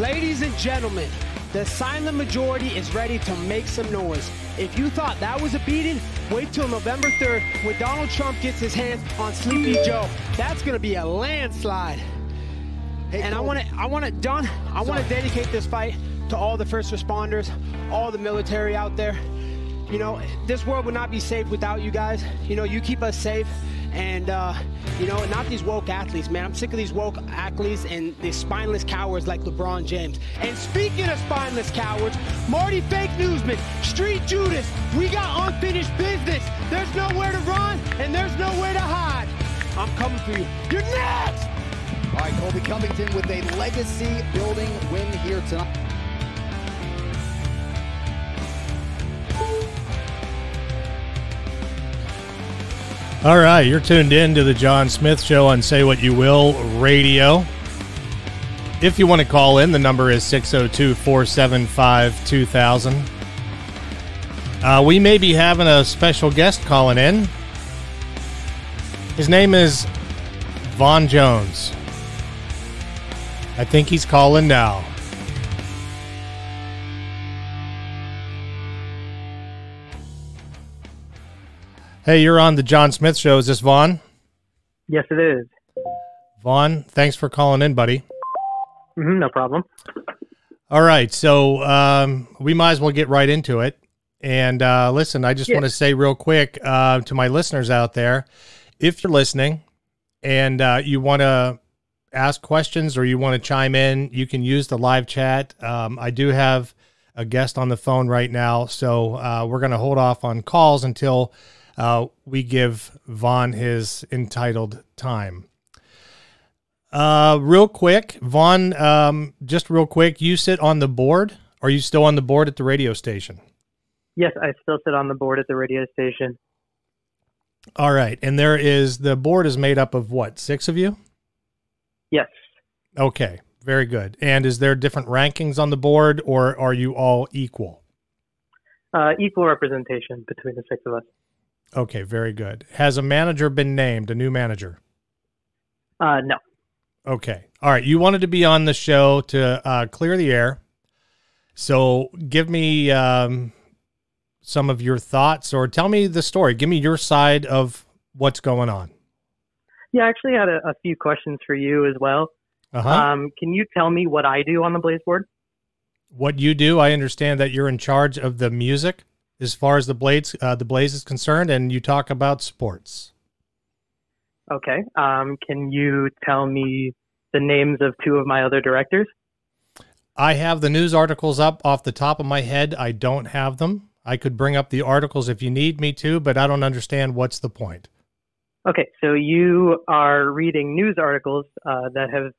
Ladies and gentlemen, the silent majority is ready to make some noise. If you thought that was a beating, wait till November 3rd when Donald Trump gets his hands on Sleepy Joe. That's going to be a landslide. Hey, And I want to, I want to, Don, I want to dedicate this fight to all the first responders, all the military out there. You know, this world would not be safe without you guys. You know, you keep us safe. And, uh, you know, not these woke athletes, man. I'm sick of these woke athletes and these spineless cowards like LeBron James. And speaking of spineless cowards, Marty Fake Newsman, Street Judas, we got unfinished business. There's nowhere to run and there's nowhere to hide. I'm coming for you. You're next! All right, Colby Covington with a legacy building win here tonight. All right, you're tuned in to the John Smith Show on Say What You Will Radio. If you want to call in, the number is 602 475 2000. Uh, We may be having a special guest calling in. His name is Vaughn Jones. I think he's calling now. Hey, you're on the John Smith Show. Is this Vaughn? Yes, it is. Vaughn, thanks for calling in, buddy. hmm no problem. All right, so um, we might as well get right into it. And uh, listen, I just Yeah. want to say real quick uh, to my listeners out there, if you're listening and uh, you want to ask questions or you want to chime in, you can use the live chat. Um, I do have a guest on the phone right now, so uh, we're going to hold off on calls until uh, we give Vaughn his entitled time. Uh, real quick, Vaughn, um, just real quick, you sit on the board. Are you still on the board at the radio station? Yes, I still sit on the board at the radio station. All right, and there is the board is made up of what? Six of you? Yes. Okay, very good. And is there different rankings on the board, or are you all equal? Uh, equal representation between the six of us. Okay, very good. Has a manager been named? A new manager? Uh, no. Okay. All right. You wanted to be on the show to uh, clear the air. So give me um, some of your thoughts or tell me the story. Give me your side of what's going on. Yeah, I actually had a, a few questions for you as well. Uh-huh. Um, can you tell me what I do on the Blaze board? what you do, I understand that you're in charge of the music as far as the blades, uh, the blaze is concerned, and you talk about sports. Okay. Um, can you tell me the names of two of my other directors? I have the news articles up off the top of my head. I don't have them. I could bring up the articles if you need me to, but I don't understand what's the point. Okay, so you are reading news articles uh, that have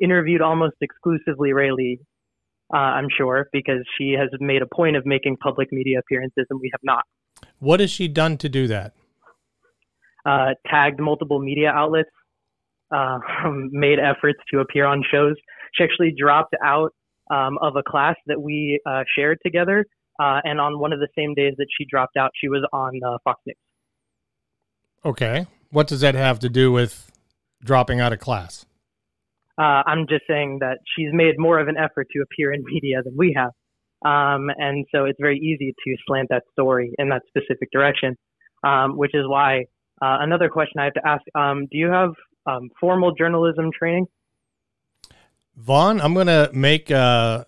interviewed almost exclusively Rae'Lee, uh, I'm sure, because she has made a point of making public media appearances and we have not. What has she done to do that? Uh, tagged multiple media outlets, uh, made efforts to appear on shows. She actually dropped out um, of a class that we uh, shared together, uh, and on one of the same days that she dropped out, she was on uh, Fox News. Okay. What does that have to do with dropping out of class? Uh, I'm just saying that she's made more of an effort to appear in media than we have. Um, and so it's very easy to slant that story in that specific direction, um, which is why uh, another question I have to ask um, Do you have um, formal journalism training? Vaughn, I'm going to make uh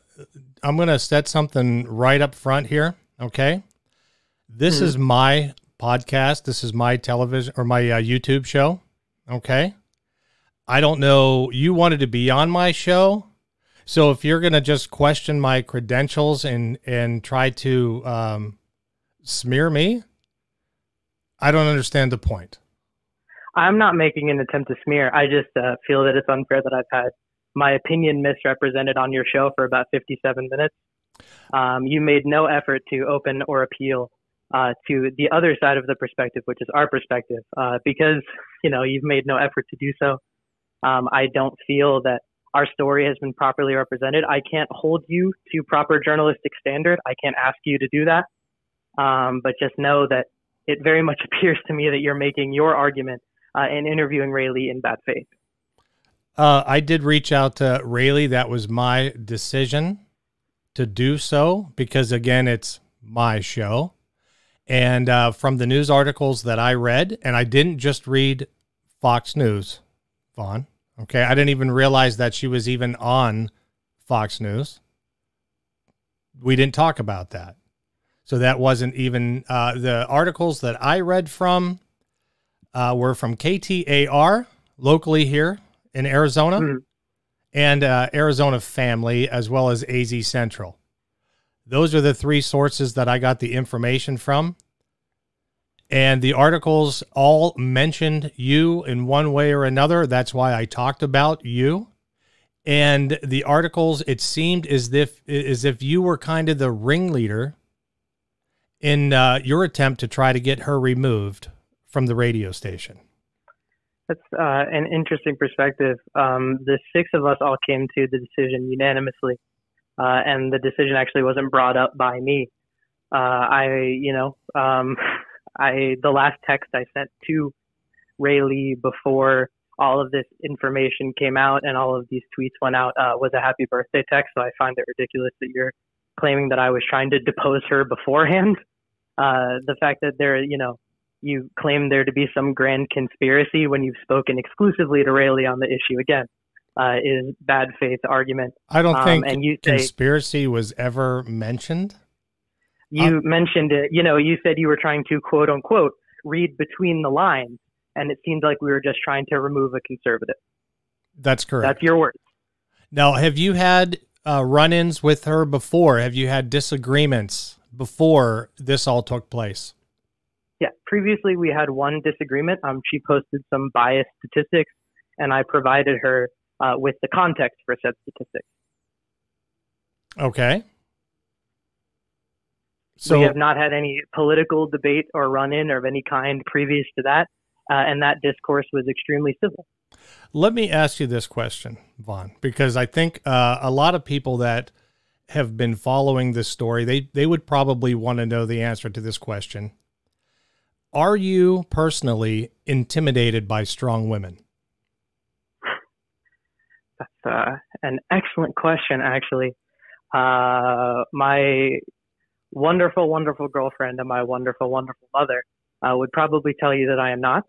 I'm going to set something right up front here, okay? This Mhm. is my podcast. This is my television or my uh, YouTube show, okay? I don't know you wanted to be on my show. So if you're going to just question my credentials and and try to um smear me, I don't understand the point. I'm not making an attempt to smear. I just uh, feel that it's unfair that I've had my opinion misrepresented on your show for about 57 minutes. Um, you made no effort to open or appeal uh, to the other side of the perspective, which is our perspective, uh, because you know you've made no effort to do so. Um, I don't feel that our story has been properly represented. I can't hold you to proper journalistic standard. I can't ask you to do that. Um, but just know that it very much appears to me that you're making your argument uh, and interviewing Rae'Lee in bad faith. Uh, I did reach out to Rae'Lee. That was my decision to do so because, again, it's my show. And uh, from the news articles that I read, and I didn't just read Fox News, Vaughn. Okay. I didn't even realize that she was even on Fox News. We didn't talk about that. So that wasn't even uh, the articles that I read from uh, were from KTAR locally here in Arizona Mhm. and uh, Arizona Family, as well as AZ Central. Those are the three sources that I got the information from. And the articles all mentioned you in one way or another. That's why I talked about you. And the articles, it seemed as if as if you were kind of the ringleader in uh, your attempt to try to get her removed from the radio station. That's uh, an interesting perspective. Um, the six of us all came to the decision unanimously, uh, and the decision actually wasn't brought up by me. Uh, I, you know, um, I the last text I sent to Rae'Lee before all of this information came out and all of these tweets went out uh, was a happy birthday text. So I find it ridiculous that you're claiming that I was trying to depose her beforehand. Uh, the fact that there, you know, you claim there to be some grand conspiracy when you've spoken exclusively to Rae'Lee on the issue again uh, is bad faith argument. I don't Um, think and you say conspiracy was ever mentioned. You mentioned it. You know, you said you were trying to quote unquote read between the lines, and it seemed like we were just trying to remove a conservative. That's correct. That's your words. Now, have you had uh, run-ins with her before? Have you had disagreements before this all took place? Yeah. Previously, we had one disagreement. Um, she posted some biased statistics, and I provided her uh, with the context for said statistics. Okay. So we have not had any political debate or run-in or of any kind previous to that, uh, and that discourse was extremely civil. let me ask you this question, Vaughn, because I think uh, a lot of people that have been following this story, they they would probably want to know the answer to this question. Are you personally intimidated by strong women? That's uh, an excellent question, actually. Uh, my wonderful, wonderful girlfriend and my wonderful, wonderful mother uh, would probably tell you that I am not.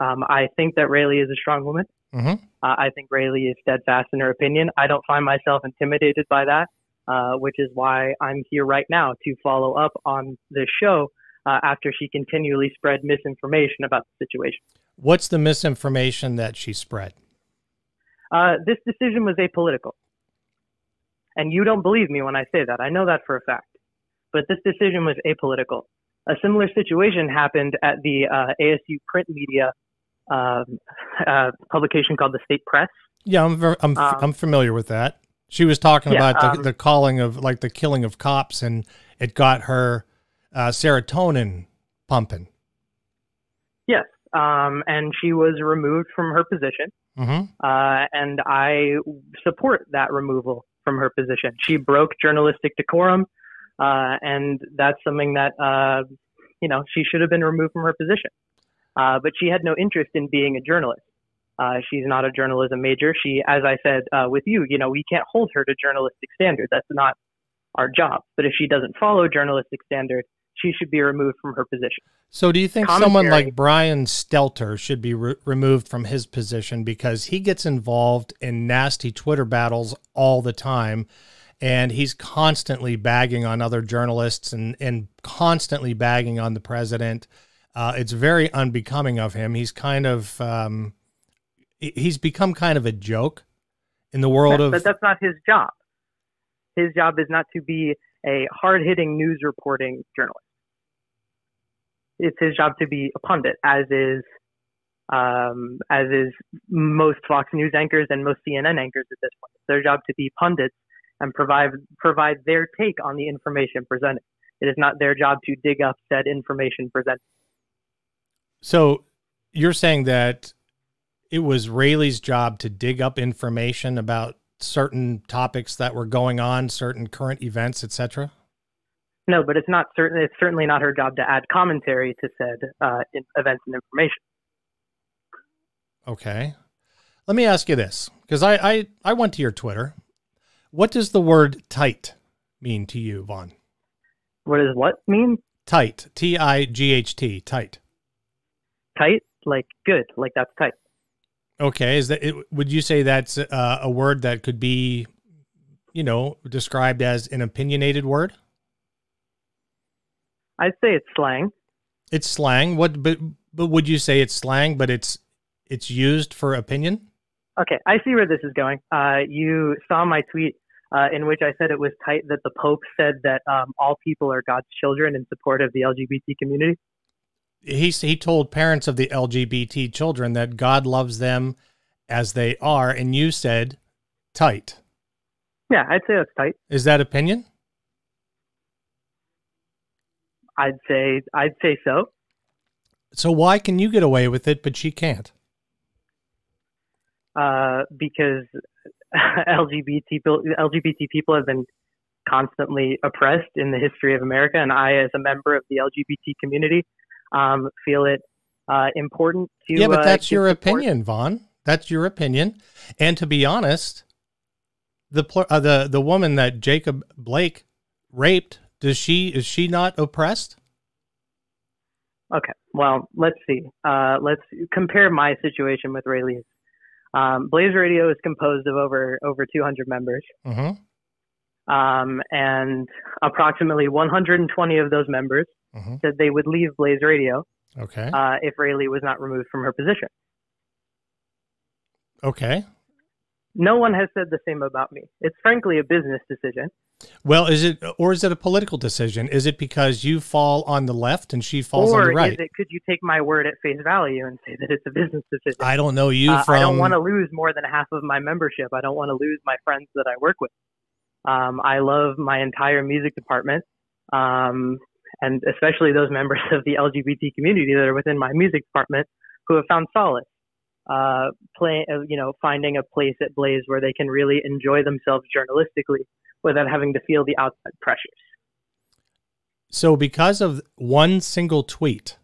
Um, I think that Rae'Lee is a strong woman. Mhm. Uh, I think Rae'Lee is steadfast in her opinion. I don't find myself intimidated by that, uh, which is why I'm here right now to follow up on this show uh, after she continually spread misinformation about the situation. What's the misinformation that she spread? Uh, this decision was apolitical. And you don't believe me when I say that. I know that for a fact. But this decision was apolitical. A similar situation happened at the uh, ASU print media um, uh, publication called the State Press. Yeah, I'm ver- I'm Um, I'm familiar with that. She was talking yeah, about the, um, the calling of like the killing of cops, and it got her uh, serotonin pumping. Yes. Um, and she was removed from her position. hmm uh, and I support that removal from her position. She broke journalistic decorum, uh, and that's something that uh, you know she should have been removed from her position. Uh, but she had no interest in being a journalist. Uh, she's not a journalism major. She, as I said uh, with you, you know, we can't hold her to journalistic standards. That's not our job. But if she doesn't follow journalistic standards, she should be removed from her position. So, do you think someone like Brian Stelter should be re- removed from his position because he gets involved in nasty Twitter battles all the time, and he's constantly bagging on other journalists and and constantly bagging on the president? Uh, it's very unbecoming of him. He's kind of um, he's become kind of a joke in the world But- of but that's not his job. His job is not to be a hard-hitting news reporting journalist. It's his job to be a pundit, as is um, as is most Fox News anchors and most CNN anchors at this point. It's their job to be pundits and provide provide their take on the information presented. It is not their job to dig up said information presented. So you're saying that it was Rae'Lee's job to dig up information about certain topics that were going on, certain current events, etc. No, but it's not certain. It's certainly not her job to add commentary to said uh, events and information. Okay. Let me ask you this, because I, I I went to your Twitter. What does the word tight mean to you, Vaughn? What does what mean? Tight. T I G H T. Tight. Tight, like good, like that's tight. Okay. Is that? It, would you say that's uh, a word that could be, you know, described as an opinionated word? I'd say it's slang. It's slang. What? But but would you say it's slang? But it's it's used for opinion. Okay, I see where this is going. Uh, you saw my tweet uh, in which I said it was tight that the Pope said that um, all people are God's children in support of the LGBT community. He he told parents of the LGBT children that God loves them as they are, and you said tight. Yeah, I'd say that's tight. Is that opinion? I'd say I'd say so. So why can you get away with it, but she can't? Uh, because LGBT people LGBT people have been constantly oppressed in the history of America, and I, as a member of the LGBT community, um, feel it uh, important to. Yeah, but uh, that's give your support. opinion, Vaughn. That's your opinion. And to be honest, the uh, the the woman that Jacob Blake raped, does she is she not oppressed? Okay, well, let's see. Uh, let's compare my situation with Rae'Lee's. Um, Blaze Radio is composed of over over 200 members, Mm-hmm. um, and approximately 120 of those members Mhm. said they would leave Blaze Radio Okay. uh, if Rae'Lee was not removed from her position. okay. No one has said the same about me. It's frankly a business decision. Well, is it or is it a political decision? Is it because you fall on the left and she falls on or the right? is it could you take my word at face value and say that it's a business decision? I don't know you Uh, from. I don't want to lose more than half of my membership. I don't want to lose my friends that I work with. Um, I love my entire music department, um, and especially those members of the LGBT community that are within my music department who have found solace, uh, play, uh, you know, finding a place at Blaze where they can really enjoy themselves journalistically without having to feel the outside pressures. So, because of one single tweet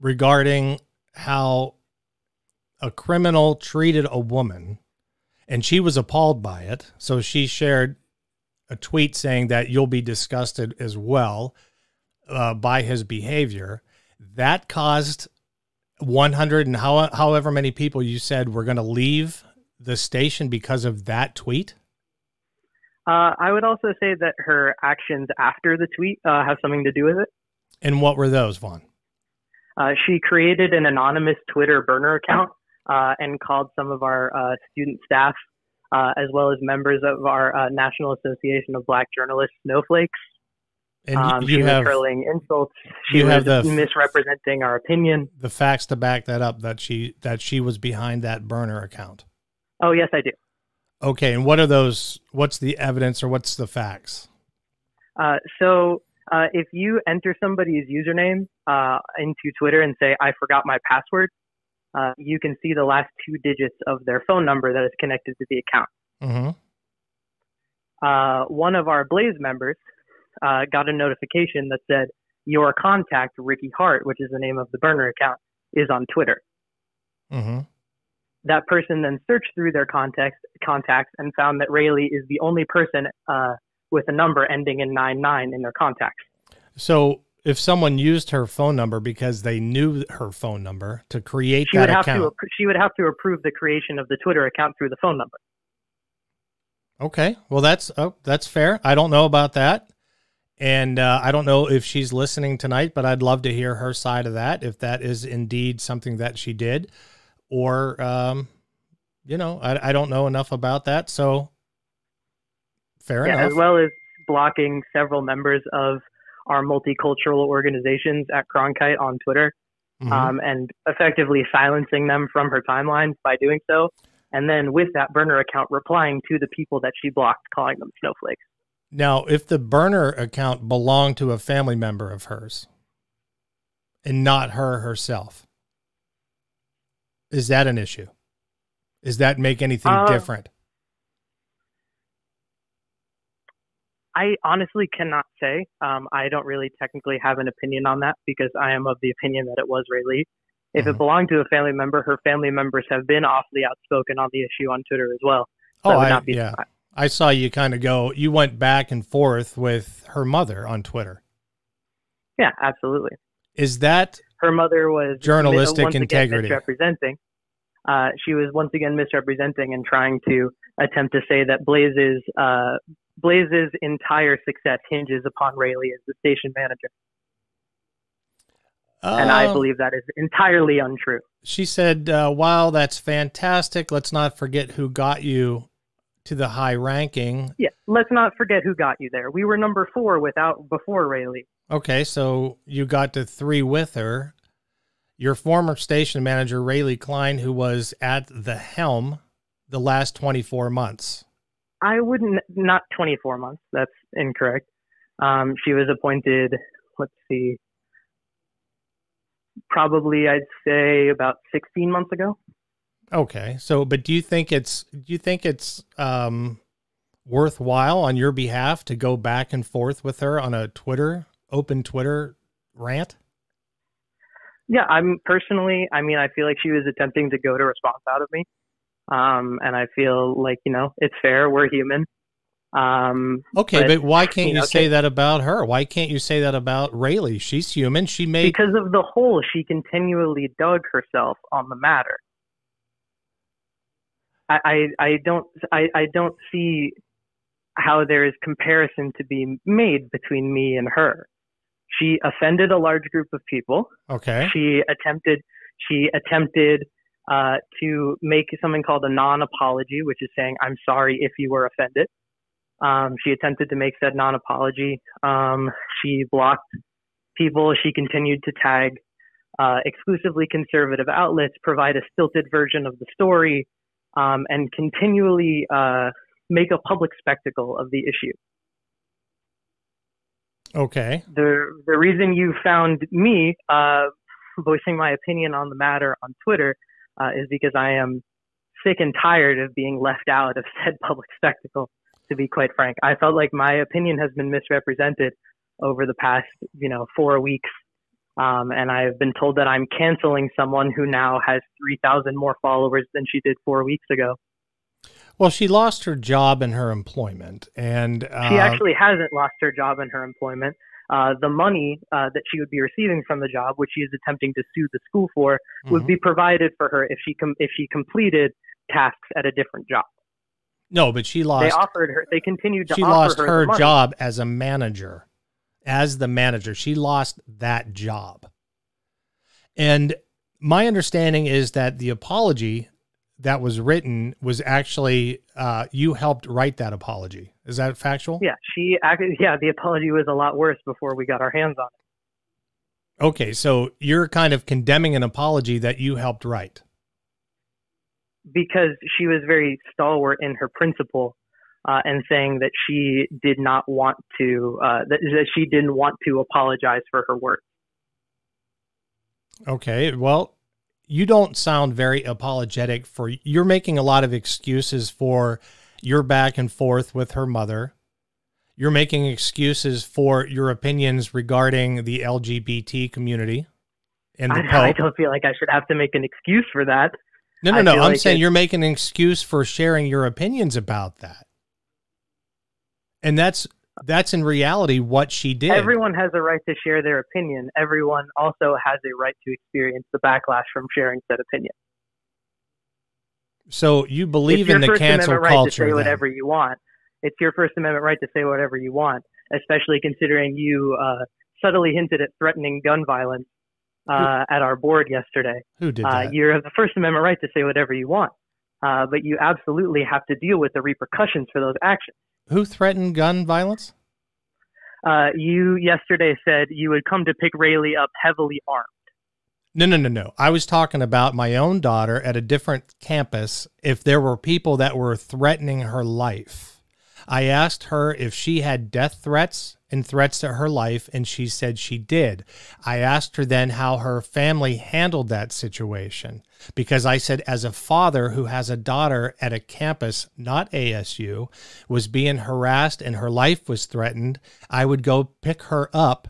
regarding how a criminal treated a woman, and she was appalled by it, so she shared a tweet saying that you'll be disgusted as well uh, by his behavior. That caused 100 and how, however many people you said were going to leave the station because of that tweet. Uh, I would also say that her actions after the tweet uh, have something to do with it. And what were those, Vaughn? Uh, she created an anonymous Twitter burner account uh, and called some of our uh, student staff, uh, as well as members of our uh, National Association of Black Journalists, snowflakes. And Um, you she have was hurling insults. She was the misrepresenting our opinion. the facts to back that up that she that she was behind that burner account. Oh, yes, I do. Okay, and what are those? What's the evidence or what's the facts? Uh, so uh, if you enter somebody's username uh, into Twitter and say, I forgot my password, uh, you can see the last two digits of their phone number that is connected to the account. Mm-hmm. uh, one of our Blaze members uh, got a notification that said, Your contact, Ricky Hart, which is the name of the burner account, is on Twitter. Mm-hmm. That person then searched through their context, contacts and found that Rae'Lee is the only person uh, with a number ending in nine nine in their contacts. So if someone used her phone number because they knew her phone number to create She that would, have account, to, she would have to approve the creation of the Twitter account through the phone number. okay, well that's oh that's fair. I don't know about that, and uh, I don't know if she's listening tonight, but I'd love to hear her side of that. If that is indeed something that she did, or um, you know, I, I don't know enough about that, so fair Yeah, enough. as well as blocking several members of our multicultural organizations at Cronkite on Twitter. Mhm. um, and effectively silencing them from her timeline by doing so. And then with that burner account, replying to the people that she blocked, calling them snowflakes. Now, if the burner account belonged to a family member of hers and not her herself, is that an issue? Does that make anything Uh, different? I honestly cannot say. Um, I don't really technically have an opinion on that because I am of the opinion that it was Rae'Lee. If Mhm. it belonged to a family member, her family members have been awfully outspoken on the issue on Twitter as well. So Oh, I not be yeah. surprised. I saw you kind of go. You went back and forth with her mother on Twitter. Yeah, absolutely. Is that Her mother was Journalistic integrity. misrepresenting. Uh, she was once again misrepresenting and trying to attempt to say that Blaze's uh, Blaze's entire success hinges upon Rae'Lee as the station manager, and I Uh, believe that is entirely untrue. She said, uh, "Wow, that's fantastic. Let's not forget who got you to the high ranking." Yeah, let's not forget who got you there. We were number four without before Rae'Lee. Okay, so you got to three with her. Your former station manager, Rae'Lee Klein, who was at the helm the last 24 months. I wouldn't not 24 months. That's incorrect. Um, she was appointed. Let's see. Probably, I'd say about 16 months ago. Okay, so but do you think it's do you think it's um, worthwhile on your behalf to go back and forth with her on a Twitter open Twitter rant? Yeah, I'm personally. I mean, I feel like she was attempting to goad a response out of me, um, and I feel like you know it's fair. We're human. Um, Okay, But, but, why can't you know, say that about her? Why can't you say that about Rae'Lee? She's human. She made because of the hole she continually dug herself on the matter. I, I, I don't I, I don't see how there is comparison to be made between me and her. She offended a large group of people. okay. She attempted she attempted uh, to make something called a non-apology, which is saying I'm sorry if you were offended. Um, she attempted to make said non-apology. Um, she blocked people. She continued to tag uh, exclusively conservative outlets, provide a stilted version of the story, um, and continually uh, make a public spectacle of the issue. Okay. the the reason you found me uh, voicing my opinion on the matter on Twitter uh, is because I am sick and tired of being left out of said public spectacle. To be quite frank, I felt like my opinion has been misrepresented over the past, you know, four weeks, um, and I've been told that I'm canceling someone who now has three thousand more followers than she did four weeks ago. Well, she lost her job and her employment, and uh, She actually hasn't lost her job and her employment. Uh, the money uh, that she would be receiving from the job, which she is attempting to sue the school for, would Mhm. be provided for her if she com- if she completed tasks at a different job. no, but she lost. They offered her. They continued to She offer lost her, her job as a manager, as the manager. She lost that job, and my understanding is that the apology that was written was actually uh, you helped write that apology. Is that factual? Yeah, she actually, Yeah, the apology was a lot worse before we got our hands on it. Okay, so you're kind of condemning an apology that you helped write. because she was very stalwart in her principle uh, and saying that she did not want to uh, that, that she didn't want to apologize for her work. Okay, well, you don't sound very apologetic for you're making a lot of excuses for your back and forth with her mother. You're making excuses for your opinions regarding the LGBT community and the I, I don't feel like I should have to make an excuse for that. No, no, I no. I'm like saying it- you're making an excuse for sharing your opinions about that. And that's that's in reality what she did. Everyone has a right to share their opinion. Everyone also has a right to experience the backlash from sharing said opinion. so you believe it's your in the First cancel Amendment right culture. to say then. whatever you want. It's your First Amendment right to say whatever you want, especially considering you uh, subtly hinted at threatening gun violence uh, at our board yesterday. Who did Uh, that? you have the First Amendment right to say whatever you want, uh, but you absolutely have to deal with the repercussions for those actions. Who threatened gun violence? Uh, you yesterday said you would come to pick Rae'Lee up heavily armed. No, no, no, no. I was talking about my own daughter at a different campus. If there were people that were threatening her life, I asked her if she had death threats and threats to her life, and she said she did. I asked her then how her family handled that situation because I said, as a father who has a daughter at a campus, not ASU, was being harassed and her life was threatened, I would go pick her up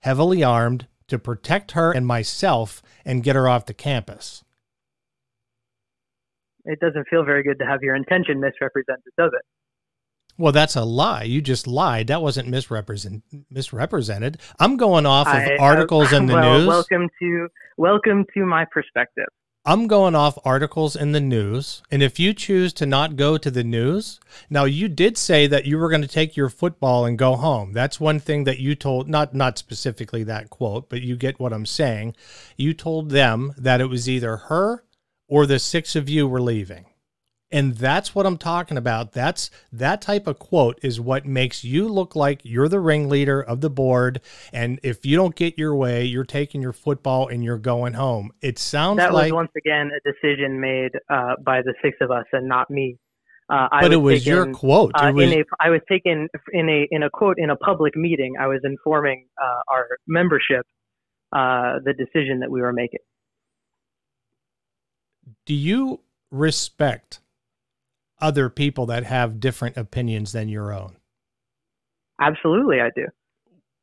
heavily armed to protect her and myself and get her off the campus. It doesn't feel very good to have your intention misrepresented, does it? Well, that's a lie. You just lied. That wasn't misrepresent misrepresented. I'm going off of I- uh, articles I- in the well, news. Welcome to welcome to my perspective. I'm going off articles in the news. And if you choose to not go to the news, now you did say that you were going to take your football and go home. That's one thing that you told not not specifically that quote, but you get what I'm saying. You told them that it was either her or the six of you were leaving. And that's what I'm talking about. That's that type of quote is what makes you look like you're the ringleader of the board. And if you don't get your way, you're taking your football and you're going home. It sounds That like was once again a decision made uh, by the six of us and not me. Uh, I but it was was your quote. Uh, was, in a, I was taken in a in a quote in a public meeting. I was informing uh, our membership uh, the decision that we were making. do you respect other people that have different opinions than your own? Absolutely, I do.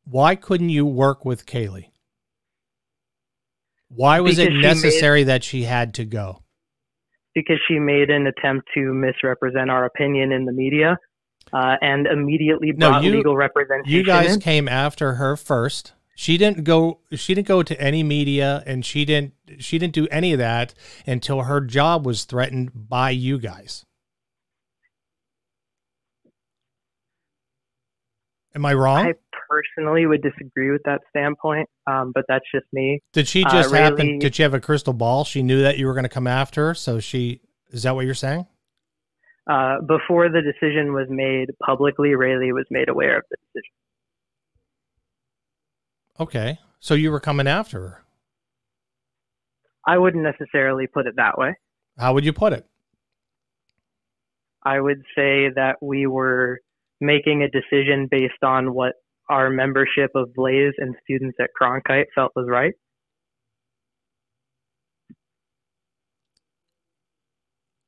Why couldn't you work with Kaylee? Why was it Because she made- necessary that she had to go? because she made an attempt to misrepresent our opinion in the media uh, and immediately No, brought you- legal representation. You guys in. came after her first. She didn't go she didn't go to any media and she didn't she didn't do any of that until her job was threatened by you guys. Am I wrong? I personally would disagree with that standpoint, um, but that's just me. Did she Uh, just happen? Rae'Lee- Did she have a crystal ball? She knew that you were going to come after her, so she is that what you're saying? Uh, before the decision was made publicly, Rae'Lee was made aware of the decision. Okay, so you were coming after her. I wouldn't necessarily put it that way. How would you put it? I would say that we were making a decision based on what our membership of Blaze and students at Cronkite felt was right.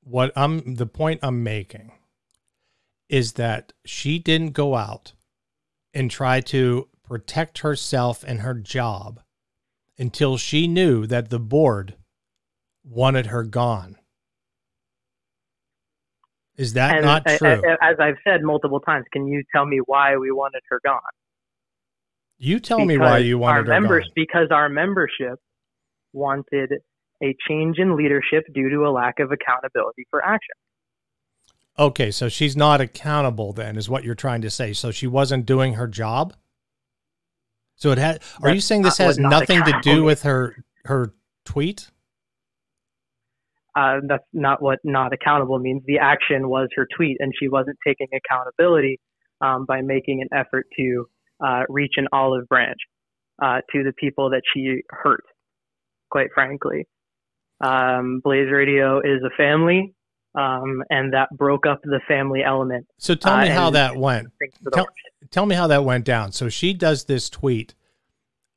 What I'm the point I'm making is that she didn't go out and try to protect herself and her job until she knew that the board wanted her gone. Is that and not true? a- as I've said multiple times, can you tell me why we wanted her gone? you tell me why Because you our wanted her members gone. because our membership wanted a change in leadership due to a lack of accountability for action. Okay, so she's not accountable then, is what you're trying to say. So she wasn't doing her job. So it had. Are you saying this has not nothing to do with her her tweet? Uh, that's not what not accountable means. The action was her tweet, and she wasn't taking accountability um, by making an effort to uh, reach an olive branch uh, to the people that she hurt. Quite frankly, um, Blaze Radio is a family, um, and that broke up the family element. So tell Uh, me how that went. Thanks for the Tell, tell me how that went down. So she does this tweet.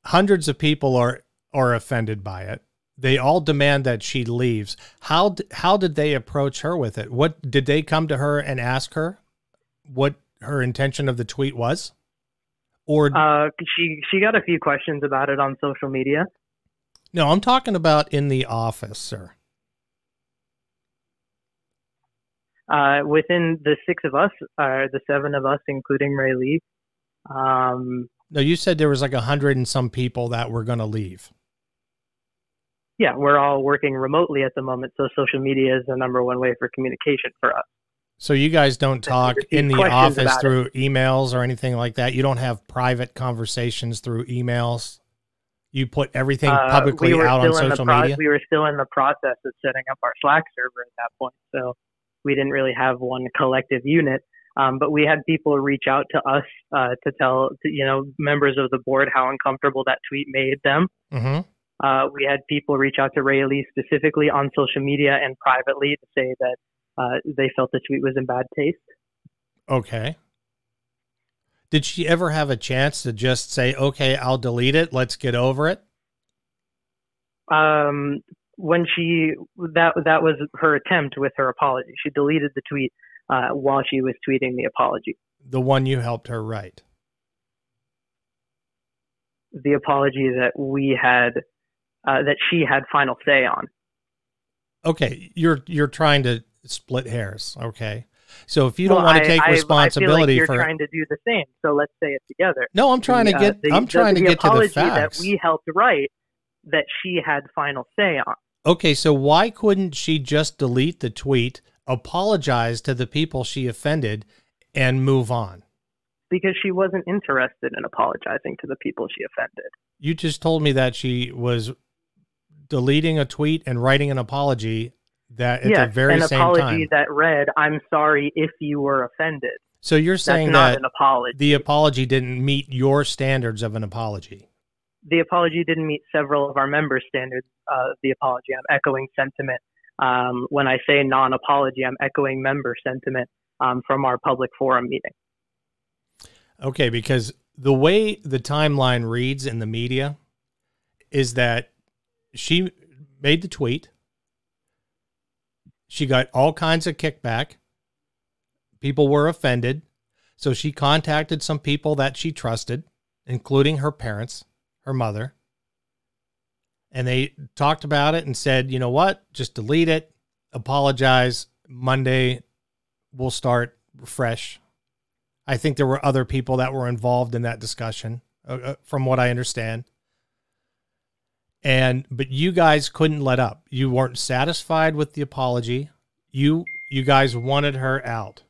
Hundreds of people are are offended by it. They all demand that she leaves. How how did they approach her with it? What did they come to her and ask her what her intention of the tweet was? Or Uh, she she got a few questions about it on social media. no, I'm talking about in the office, sir. uh, within the six of us, uh, the seven of us, including Rae'Lee, um, No, you said there was like a hundred and some people that were going to leave. Yeah, we're all working remotely at the moment, so social media is the number one way for communication for us. So you guys don't talk in the office about it. through emails or anything like that. You don't have private conversations through emails. You put everything Uh, publicly we out on still in the social pro- media. We were still in the process of setting up our Slack server at that point, so we didn't really have one collective unit. Um, but we had people reach out to us uh, to tell, to, you know, members of the board how uncomfortable that tweet made them. hmm Uh, we had people reach out to Rae'Lee specifically on social media and privately to say that uh, they felt the tweet was in bad taste. Okay. Did she ever have a chance to just say, "Okay, I'll delete it. Let's get over it"? Um, when she that that was her attempt with her apology. She deleted the tweet uh, while she was tweeting the apology. The one you helped her write. the apology that we had, uh, that she had final say on. Okay, you're you're trying to split hairs. Okay, so if you don't Well, want to take I- responsibility I like you're for trying to do the same. So let's say it together. no, I'm trying The, to uh, get the- I'm trying the to get to the facts. that we helped write that she had final say on. Okay, so why couldn't she just delete the tweet, apologize to the people she offended, and move on? because she wasn't interested in apologizing to the people she offended. You just told me that she was deleting a tweet and writing an apology that at yes, the very an same apology time. that read, "I'm sorry if you were offended." So you're saying not that an apology. the apology didn't meet your standards of an apology. the apology didn't meet several of our members' standards of the apology. I'm echoing sentiment. Um, when I say non-apology, I'm echoing member sentiment um, from our public forum meeting. Okay, because the way the timeline reads in the media is that she made the tweet. She got all kinds of kickback. People were offended. So she contacted some people that she trusted, including her parents, her mother. And they talked about it and said, you know what? Just delete it, apologize. Monday, we'll start fresh. I think there were other people that were involved in that discussion, uh, uh, from what I understand. And but you guys couldn't let up. You weren't satisfied with the apology. You you guys wanted her out.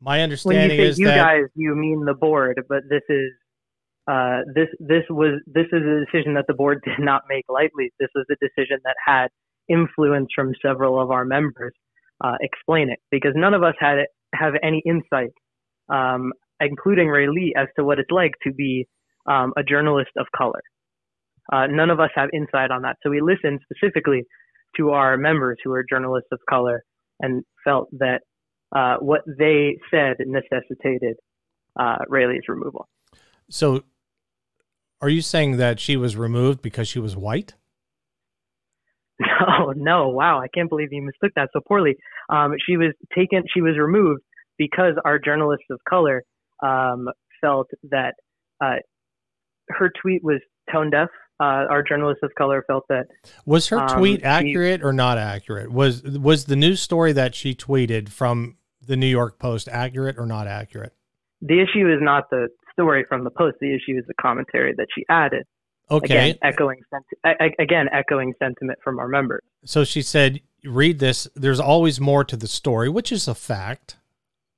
My understanding is you that guys, you mean the board, but this is uh, this this was this is a decision that the board did not make lightly. This was a decision that had influence from several of our members uh, explain it because none of us had have any insight, um, including Rae'Lee, as to what it's like to be um, a journalist of color. Uh, none of us have insight on that, so we listened specifically to our members who are journalists of color and felt that uh, what they said necessitated uh, Rae'Lee's removal. so are you saying that she was removed because she was white? No, no, wow, I can't believe you mistook that so poorly. Um, she was taken, she was removed because our journalists of color um, felt that uh, her tweet was tone deaf. Uh, our journalists of color felt that Was her Um, tweet she- accurate or not accurate? Was was the news story that she tweeted from the New York Post accurate or not accurate? the issue is not the story from the post. The issue is the commentary that she added. Okay. Again, echoing senti- a- a- again echoing sentiment from our members. So she said, read this. There's always more to the story, which is a fact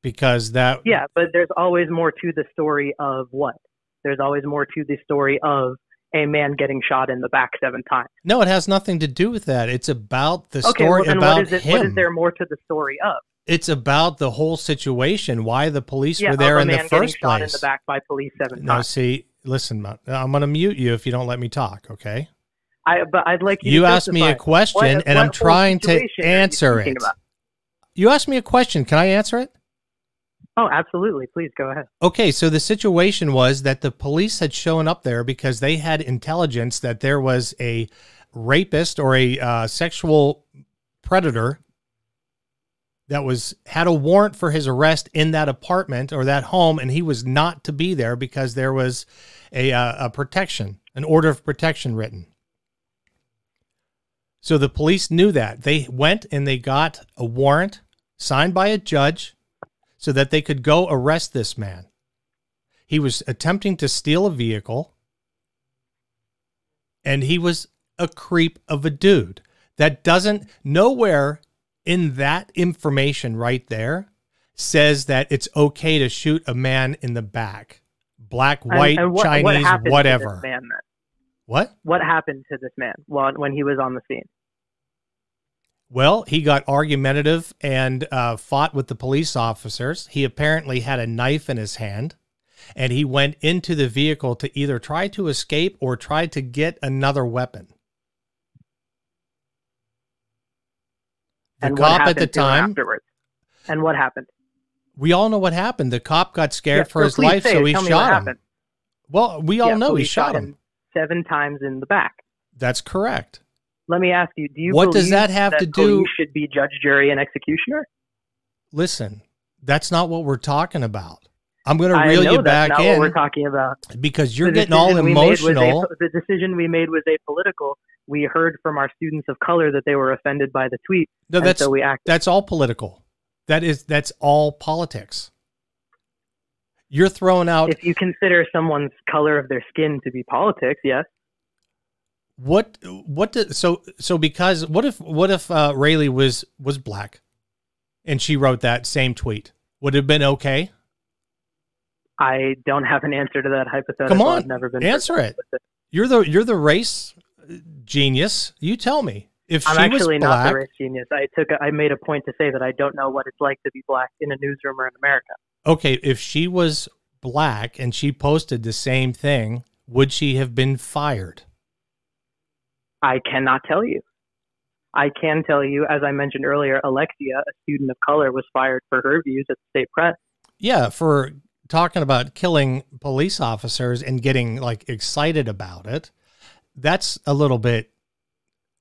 because that. Yeah, but there's always more to the story of what? There's always more to the story of a man getting shot in the back seven times. No, it has nothing to do with that. It's about the Okay, story well about what is it? him. What is there more to the story of? It's about the whole situation, why the police yeah, were there in man the getting first shot place. in the back by police seven Now, times. see, listen, I'm going to mute you if you don't let me talk, okay? I, but I'd like you. You asked me a question, what- and what I'm trying to situation are you answer it. about? You asked me a question. Can I answer it? Oh, absolutely. Please go ahead. Okay, so the situation was that the police had shown up there because they had intelligence that there was a rapist or a uh, sexual predator that was had a warrant for his arrest in that apartment or that home, and he was not to be there because there was a, uh, a protection, an order of protection written. So the police knew that. They went and they got a warrant signed by a judge so that they could go arrest this man. He was attempting to steal a vehicle and he was a creep of a dude. That doesn't, nowhere in that information right there says that it's okay to shoot a man in the back. Black, white, and what, Chinese, what whatever. man? What? What happened to this man while, when he was on the scene? Well, he got argumentative and uh, fought with the police officers. He apparently had a knife in his hand, and he went into the vehicle to either try to escape or try to get another weapon. The and cop at the time, afterwards? And what happened? we all know what happened. The cop got scared Yeah, for his life, so it. he Tell shot him. Well, we all Yeah, know he shot him. seven times in the back. That's correct. Let me ask you: Do you What does believe that have to do- Should be judge, jury, and executioner. Listen, that's not what we're talking about. I'm going to reel know you that's back not what we're talking about. because you're The getting all decision we made was emotional. a- the decision we made was apolitical. We heard from our students of color that they were offended by the tweet, No, that's so we acted. that's all political. That is that's all politics. You're throwing out If you consider someone's color of their skin to be politics, yes. What what do, so so because what if what if uh, Rae'Lee was was black, and she wrote that same tweet? Would it have been okay? I don't have an answer to that hypothetical. Come on, I've never been answer presented it. You're the you're the race genius. You tell me if I'm she actually was not black. the race genius. I took. A, I made a point to say that I don't know what it's like to be black in a newsroom or in America. okay, if she was black and she posted the same thing, would she have been fired? I cannot tell you. I can tell you, as I mentioned earlier, Alexia, a student of color, was fired for her views at the state press. Yeah, for talking about killing police officers and getting like excited about it. That's a little bit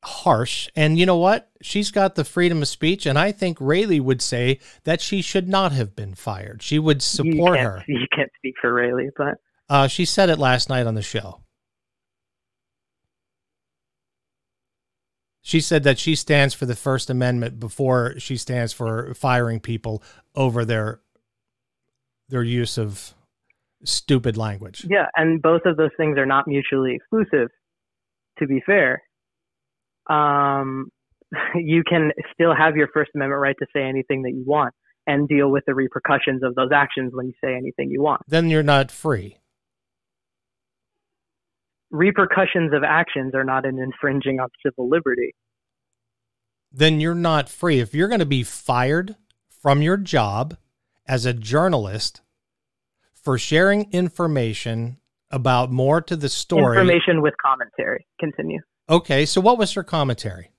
harsh. And you know what? She's got the freedom of speech, and I think Rae'Lee would say that she should not have been fired. She would support can't, her. You can't speak for Rae'Lee, but Uh, she said it last night on the show. She said that she stands for the First Amendment before she stands for firing people over their their use of stupid language. yeah, and both of those things are not mutually exclusive. To be fair, um, you can still have your First Amendment right to say anything that you want and deal with the repercussions of those actions when you say anything you want. Then you're not free. Repercussions of actions are not an infringing on civil liberty. Then you're not free. If you're going to be fired from your job as a journalist for sharing information about more to the story. Information with commentary. Continue. Okay, so what was her commentary?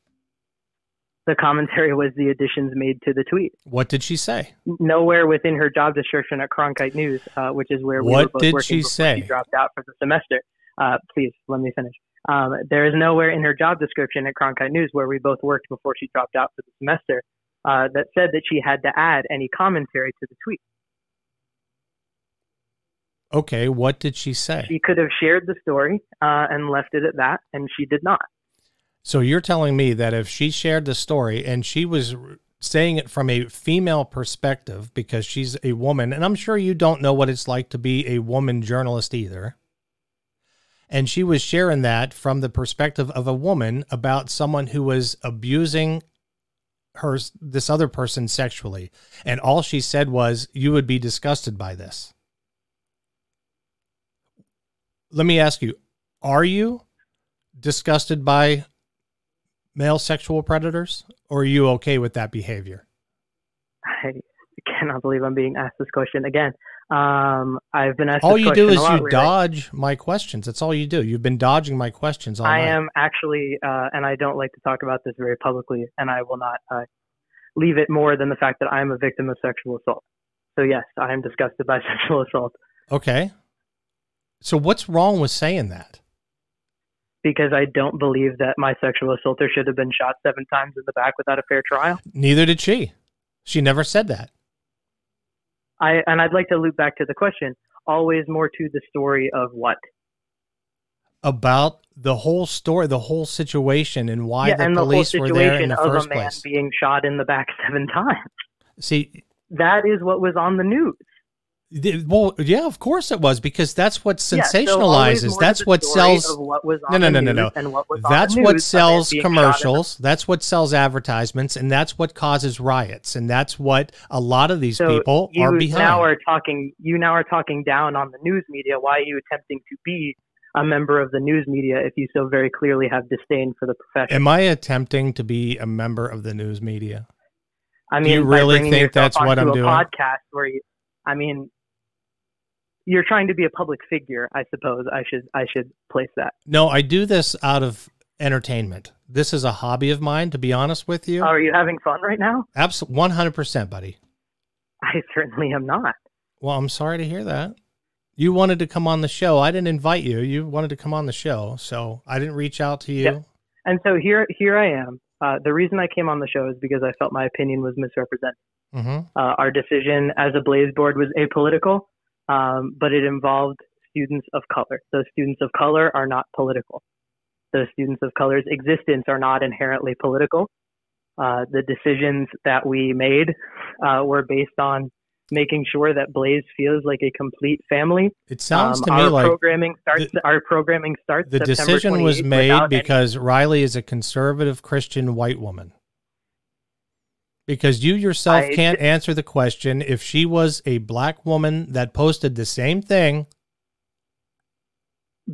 The commentary was the additions made to the tweet. What did she say? Nowhere within her job description at Cronkite News, uh, which is where we What were both did working she before say? She dropped out for the semester. Uh, please let me finish. Um, there is nowhere in her job description at Cronkite News where we both worked before she dropped out for the semester uh, that said that she had to add any commentary to the tweet. Okay, what did she say? She could have shared the story uh, and left it at that, and she did not. So you're telling me that if she shared the story and she was saying it from a female perspective because she's a woman, and I'm sure you don't know what it's like to be a woman journalist either. And she was sharing that from the perspective of a woman about someone who was abusing her this other person sexually. And all she said was, "You would be disgusted by this." Let me ask you, are you disgusted by male sexual predators or are you okay with that behavior? I cannot believe I'm being asked this question again. Um, I've been asked. all you do is lot you lately. dodge my questions. That's all you do. You've been dodging my questions all I night. am actually, uh, and I don't like to talk about this very publicly, and I will not uh, leave it more than the fact that I am a victim of sexual assault. So yes, I am disgusted by sexual assault Okay. So what's wrong with saying that? because I don't believe that my sexual assaulter should have been shot seven times in the back without a fair trial. Neither did she. She never said that. I and I'd like to loop back to the question. Always more to the story of what? About the whole story, the whole situation, and why yeah, the and the police were there in the of first a man place. being shot in the back seven times. See, That is what was on the news. Well, yeah, of course it was because that's what Yeah, so sensationalizes. that's what sells. what No, no, no, no, no. What That's what news, a man sells commercials. That's what sells advertisements, and that's what causes riots. And that's what a lot of these So people you are behind. now are talking. You now are talking down on the news media. Why are you attempting to be a member of the news media if you so very clearly have disdain for the profession? Am I attempting to be a member of the news media? I do mean, you really think that's what I'm doing? Podcast where you, I mean, you're trying to be a public figure. I suppose I should I should place that. No, I do this out of entertainment. This is a hobby of mine, to be honest with you. Are you having fun right now? Absolutely, one hundred percent, buddy. I certainly am not. Well, I'm sorry to hear that. You wanted to come on the show. I didn't invite you. You wanted to come on the show, so I didn't reach out to you. Yeah. And so here here I am. Uh, the reason I came on the show is because I felt my opinion was misrepresented. hmm Uh, our decision as a Blaze board was apolitical. Um, but it involved students of color. Those students of color are not political. Those students of color's existence are not inherently political. Uh, the decisions that we made uh, were based on making sure that Blaze feels like a complete family. It sounds Um, to me our like programming starts. our programming starts. the September decision was made without any- because Riley is a conservative Christian white woman. Because you yourself I- can't answer the question if she was a black woman that posted the same thing.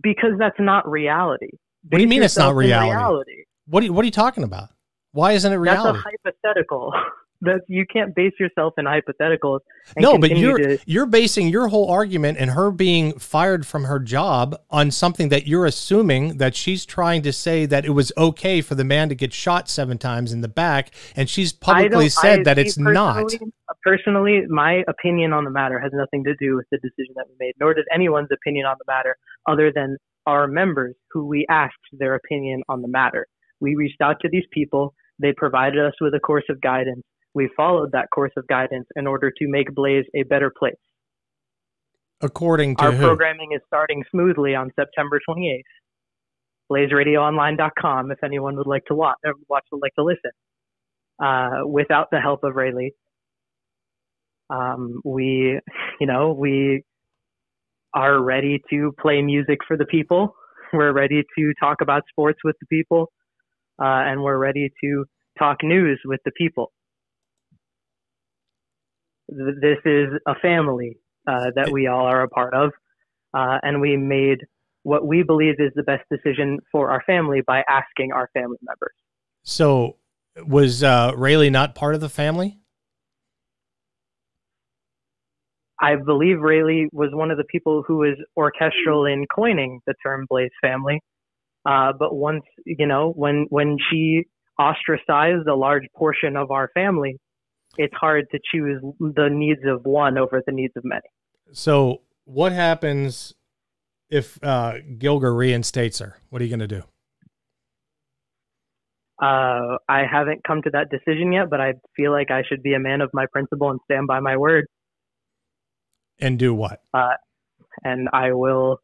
because that's not reality. What do you mean it's not reality? reality. What are you, what are you talking about? Why isn't it reality? That's a hypothetical. That's you can't base yourself in hypotheticals. No, but you're to, you're basing your whole argument and her being fired from her job on something that you're assuming that she's trying to say that it was okay for the man to get shot seven times in the back, and she's publicly said I- that it's not. personally- Personally, my opinion on the matter has nothing to do with the decision that we made, nor does anyone's opinion on the matter, other than our members who we asked their opinion on the matter. We reached out to these people. They provided us with a course of guidance. We followed that course of guidance in order to make Blaze a better place. According to Our who? programming is starting smoothly on September 28th. BlazeRadioOnline.com if anyone would like to watch, or watch would like to listen. Uh, without the help of Rae'Lee, um, we, you know, we are ready to play music for the people. We're ready to talk about sports with the people, uh, and we're ready to talk news with the people. Th- This is a family uh, that we all are a part of, uh, and we made what we believe is the best decision for our family by asking our family members. So was uh, Rae'Lee not part of the family? I believe Rae'Lee was one of the people who was orchestral in coining the term Blaze family. Uh, but once, you know, when, when she ostracized a large portion of our family, it's hard to choose the needs of one over the needs of many. So what happens if uh, Gilger reinstates her? What are you going to do? Uh, I haven't come to that decision yet, but I feel like I should be a man of my principle and stand by my word. And do what? and I will,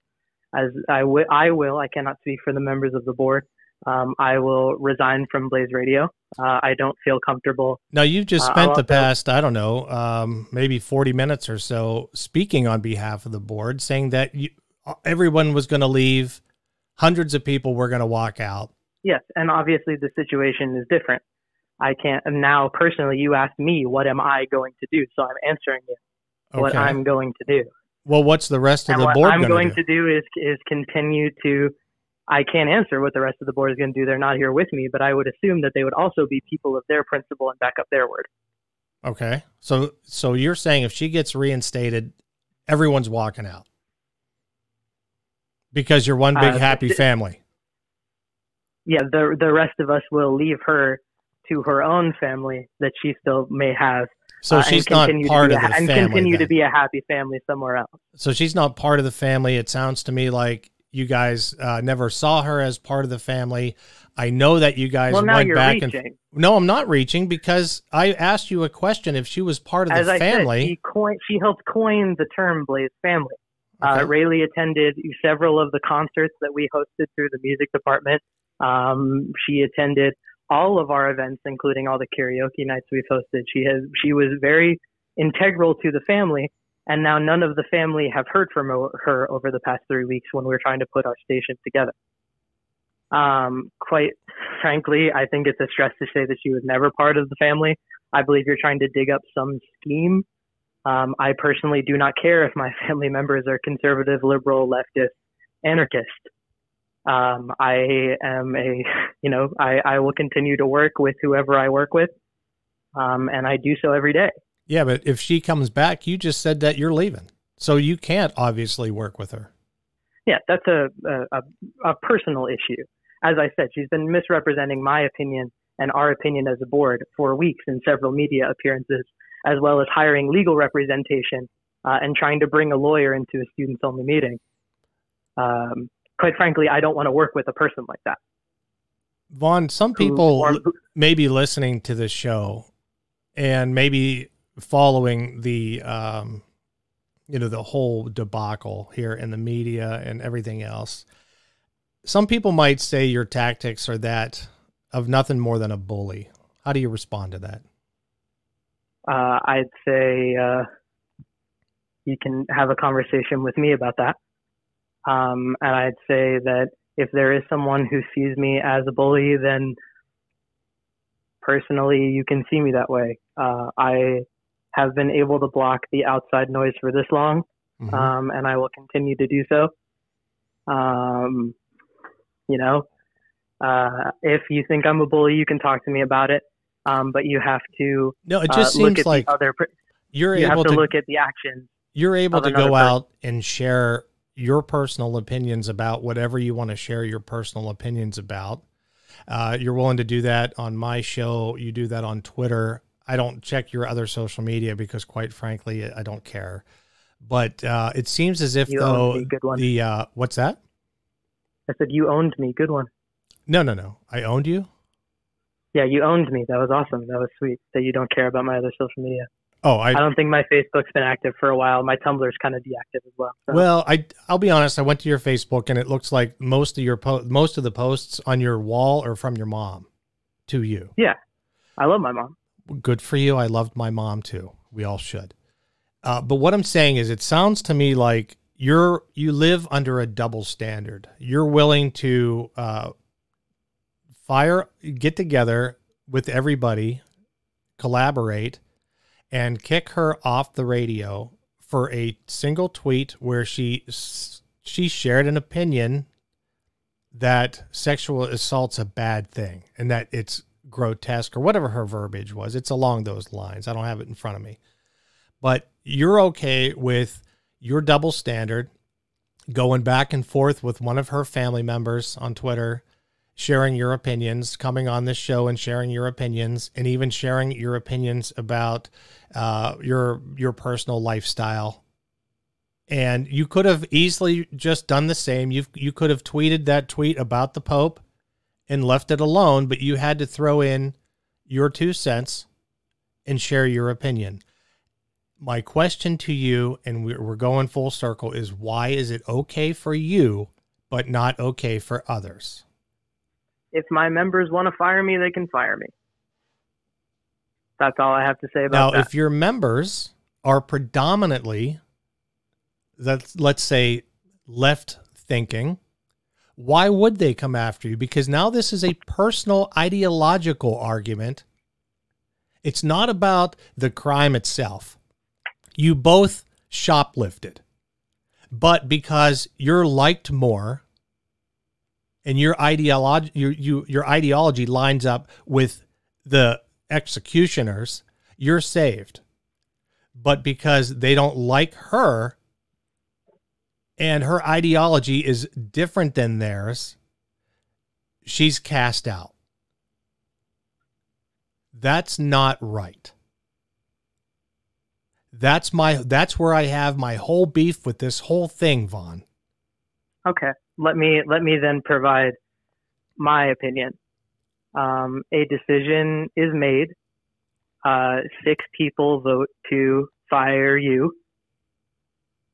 as I will, I will. I cannot speak for the members of the board. Um, I will resign from Blaze Radio. Uh, I don't feel comfortable. Now you've just Uh, spent I'll the past, I don't know, um, maybe forty minutes or so speaking on behalf of the board, saying that you, everyone was going to leave, hundreds of people were going to walk out. Yes, and obviously the situation is different. I can't. Now, personally, you asked me, what am I going to do? So I'm answering you what I'm going to do. well, what's the rest of and the what board I'm going do? to do is is continue to. I can't answer what the rest of the board is going to do. They're not here with me, but I would assume that they would also be people of their principle and back up their word. Okay, so so you're saying if she gets reinstated, everyone's walking out because you're one big Uh, happy th- family. Yeah, the the rest of us will leave her to her own family that she still may have. So uh, and she's not part of the and family. continue to be a happy family somewhere else. So she's not part of the family. It sounds to me like you guys uh, never saw her as part of the family. I know that you guys well, went back reaching. and no, I'm not reaching because I asked you a question if she was part of As the I family. said, she coined, she helped coin the term Blaze family. Uh, Rae'Lee attended several of the concerts that we hosted through the music department. Um, she attended all of our events, including all the karaoke nights we've hosted. She has she was very integral to the family, and now none of the family have heard from her, over the past three weeks when we're trying to put our station together. Um, quite frankly, I think it's a stress to say that she was never part of the family. I believe you're trying to dig up some scheme. Um, I personally do not care if my family members are conservative, liberal, leftist, anarchist. Um, I am a, you know, I, I will continue to work with whoever I work with, um, and I do so every day. Yeah, but if she comes back, you just said that you're leaving, so you can't obviously work with her. Yeah, that's a, a, a, personal issue. As I said, she's been misrepresenting my opinion and our opinion as a board for weeks in several media appearances, as well as hiring legal representation uh, and trying to bring a lawyer into a students only meeting. Um, quite frankly, I don't want to work with a person like that. Vaughn, some who- people or who- may be listening to this show and maybe following the um, you know the whole debacle here in the media and everything else. Some people might say your tactics are that of nothing more than a bully. How do you respond to that? Uh, I'd say uh, you can have a conversation with me about that. Um, and I'd say that if there is someone who sees me as a bully, then personally, you can see me that way. Uh, I have been able to block the outside noise for this long, mm-hmm. um, and I will continue to do so. Um, you know, uh, if you think I'm a bully, you can talk to me about it. Um, but you have to. No, it just uh, seems like other. You're you able to, to look at the actions. You're able to go out and share your personal opinions about whatever you want to share your personal opinions about. Uh, you're willing to do that on my show. You do that on Twitter. I don't check your other social media because, quite frankly, I don't care. But uh, it seems as if you though the uh, what's that? I said you owned me. Good one. No, no, no. I owned you. Yeah, you owned me. That was awesome. That was sweet. That you don't care about my other social media. Oh, I, I don't think my Facebook's been active for a while. My Tumblr's kind of deactive as well. So. Well, I I'll be honest. I went to your Facebook and it looks like most of your po- most of the posts on your wall are from your mom to you. Yeah, I love my mom. Good for you. I loved my mom too. We all should. Uh, but what I'm saying is, it sounds to me like you're you live under a double standard. You're willing to uh, fire, get together with everybody, collaborate and kick her off the radio for a single tweet where she she shared an opinion that sexual assault's a bad thing and that it's grotesque or whatever her verbiage was. It's along those lines. I don't have it in front of me. But you're okay with your double standard going back and forth with one of her family members on Twitter sharing your opinions, coming on this show and sharing your opinions, and even sharing your opinions about uh, your your personal lifestyle. And you could have easily just done the same. You you could have tweeted that tweet about the Pope and left it alone, but you had to throw in your two cents and share your opinion. My question to you, and we're going full circle, is why is it okay for you, but not okay for others? if my members want to fire me, they can fire me. That's all I have to say about now, that. Now, if your members are predominantly, let's let's say, left thinking, why would they come after you? Because now this is a personal ideological argument. It's not about the crime itself. You both shoplifted, but because you're liked more and your ideology your you, your ideology lines up with the executioners, you're saved. But because they don't like her and her ideology is different than theirs, she's cast out. That's not right. That's my that's where I have my whole beef with this whole thing, Vaughn. Okay let me let me then provide my opinion. Um, a decision is made. Uh, six people vote to fire you,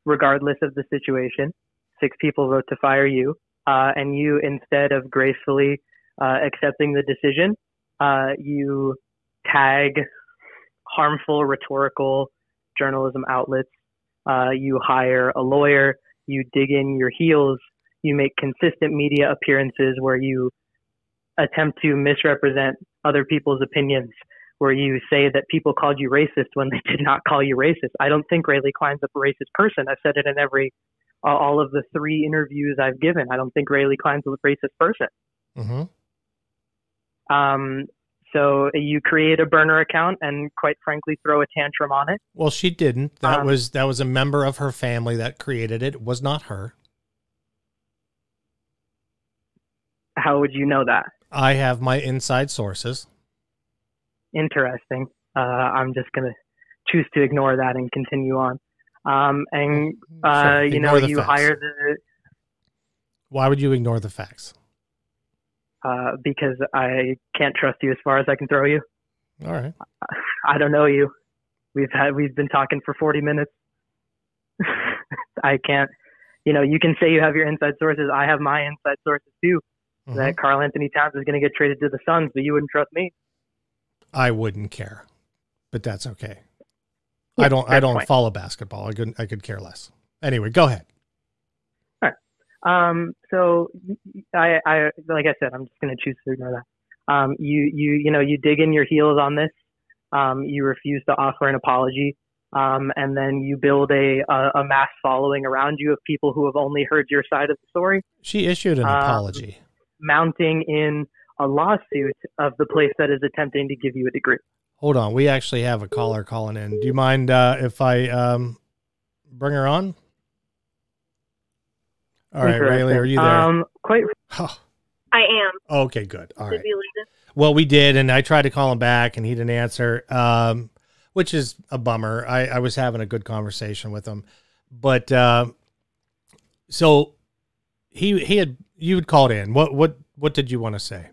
regardless of the situation. Six people vote to fire you, uh, and you, instead of gracefully uh, accepting the decision, uh, you tag harmful rhetorical journalism outlets. Uh, you hire a lawyer. You dig in your heels you make consistent media appearances where you attempt to misrepresent other people's opinions, where you say that people called you racist when they did not call you racist. I don't think Rae'Lee Klein's a racist person. I've said it in every all of the three interviews I've given. I don't think Rae'Lee Klein's a racist person. Mm-hmm. Um, so you create a burner account and quite frankly throw a tantrum on it. Well, she didn't. That um, was that was a member of her family that created it. It was not her. How would you know that? I have my inside sources. Interesting. Uh, I'm just going to choose to ignore that and continue on. Um, and, uh, sure. you know, you facts. hire the. Why would you ignore the facts? Uh, because I can't trust you as far as I can throw you. All right. I don't know you. We've had we've been talking for 40 minutes. I can't. You know, you can say you have your inside sources. I have my inside sources too. Mhm. That Karl-Anthony Towns is going to get traded to the Suns, but you wouldn't trust me. I wouldn't care, but that's okay. Yeah, I don't. I don't point. follow basketball. I could. I could care less. Anyway, go ahead. Um, so I, I, like I said, I'm just going to choose to ignore that. Um, you, you, you know, you dig in your heels on this. Um, you refuse to offer an apology. Um, and then you build a, a, a mass following around you of people who have only heard your side of the story, She issued an Um, apology. mounting in a lawsuit of the place that is attempting to give you a degree. Hold on. We actually have a caller calling in. Do you mind uh, if I um, bring her on? All right, Interesting. Rae'Lee, are you there? Um, quite Oh, I am. okay, good. All Did right. we? Well, we did, and I tried to call him back, and he didn't answer, um, which is a bummer. I, I was having a good conversation with him, but uh, so he he had you had called in. What what what did you want to say?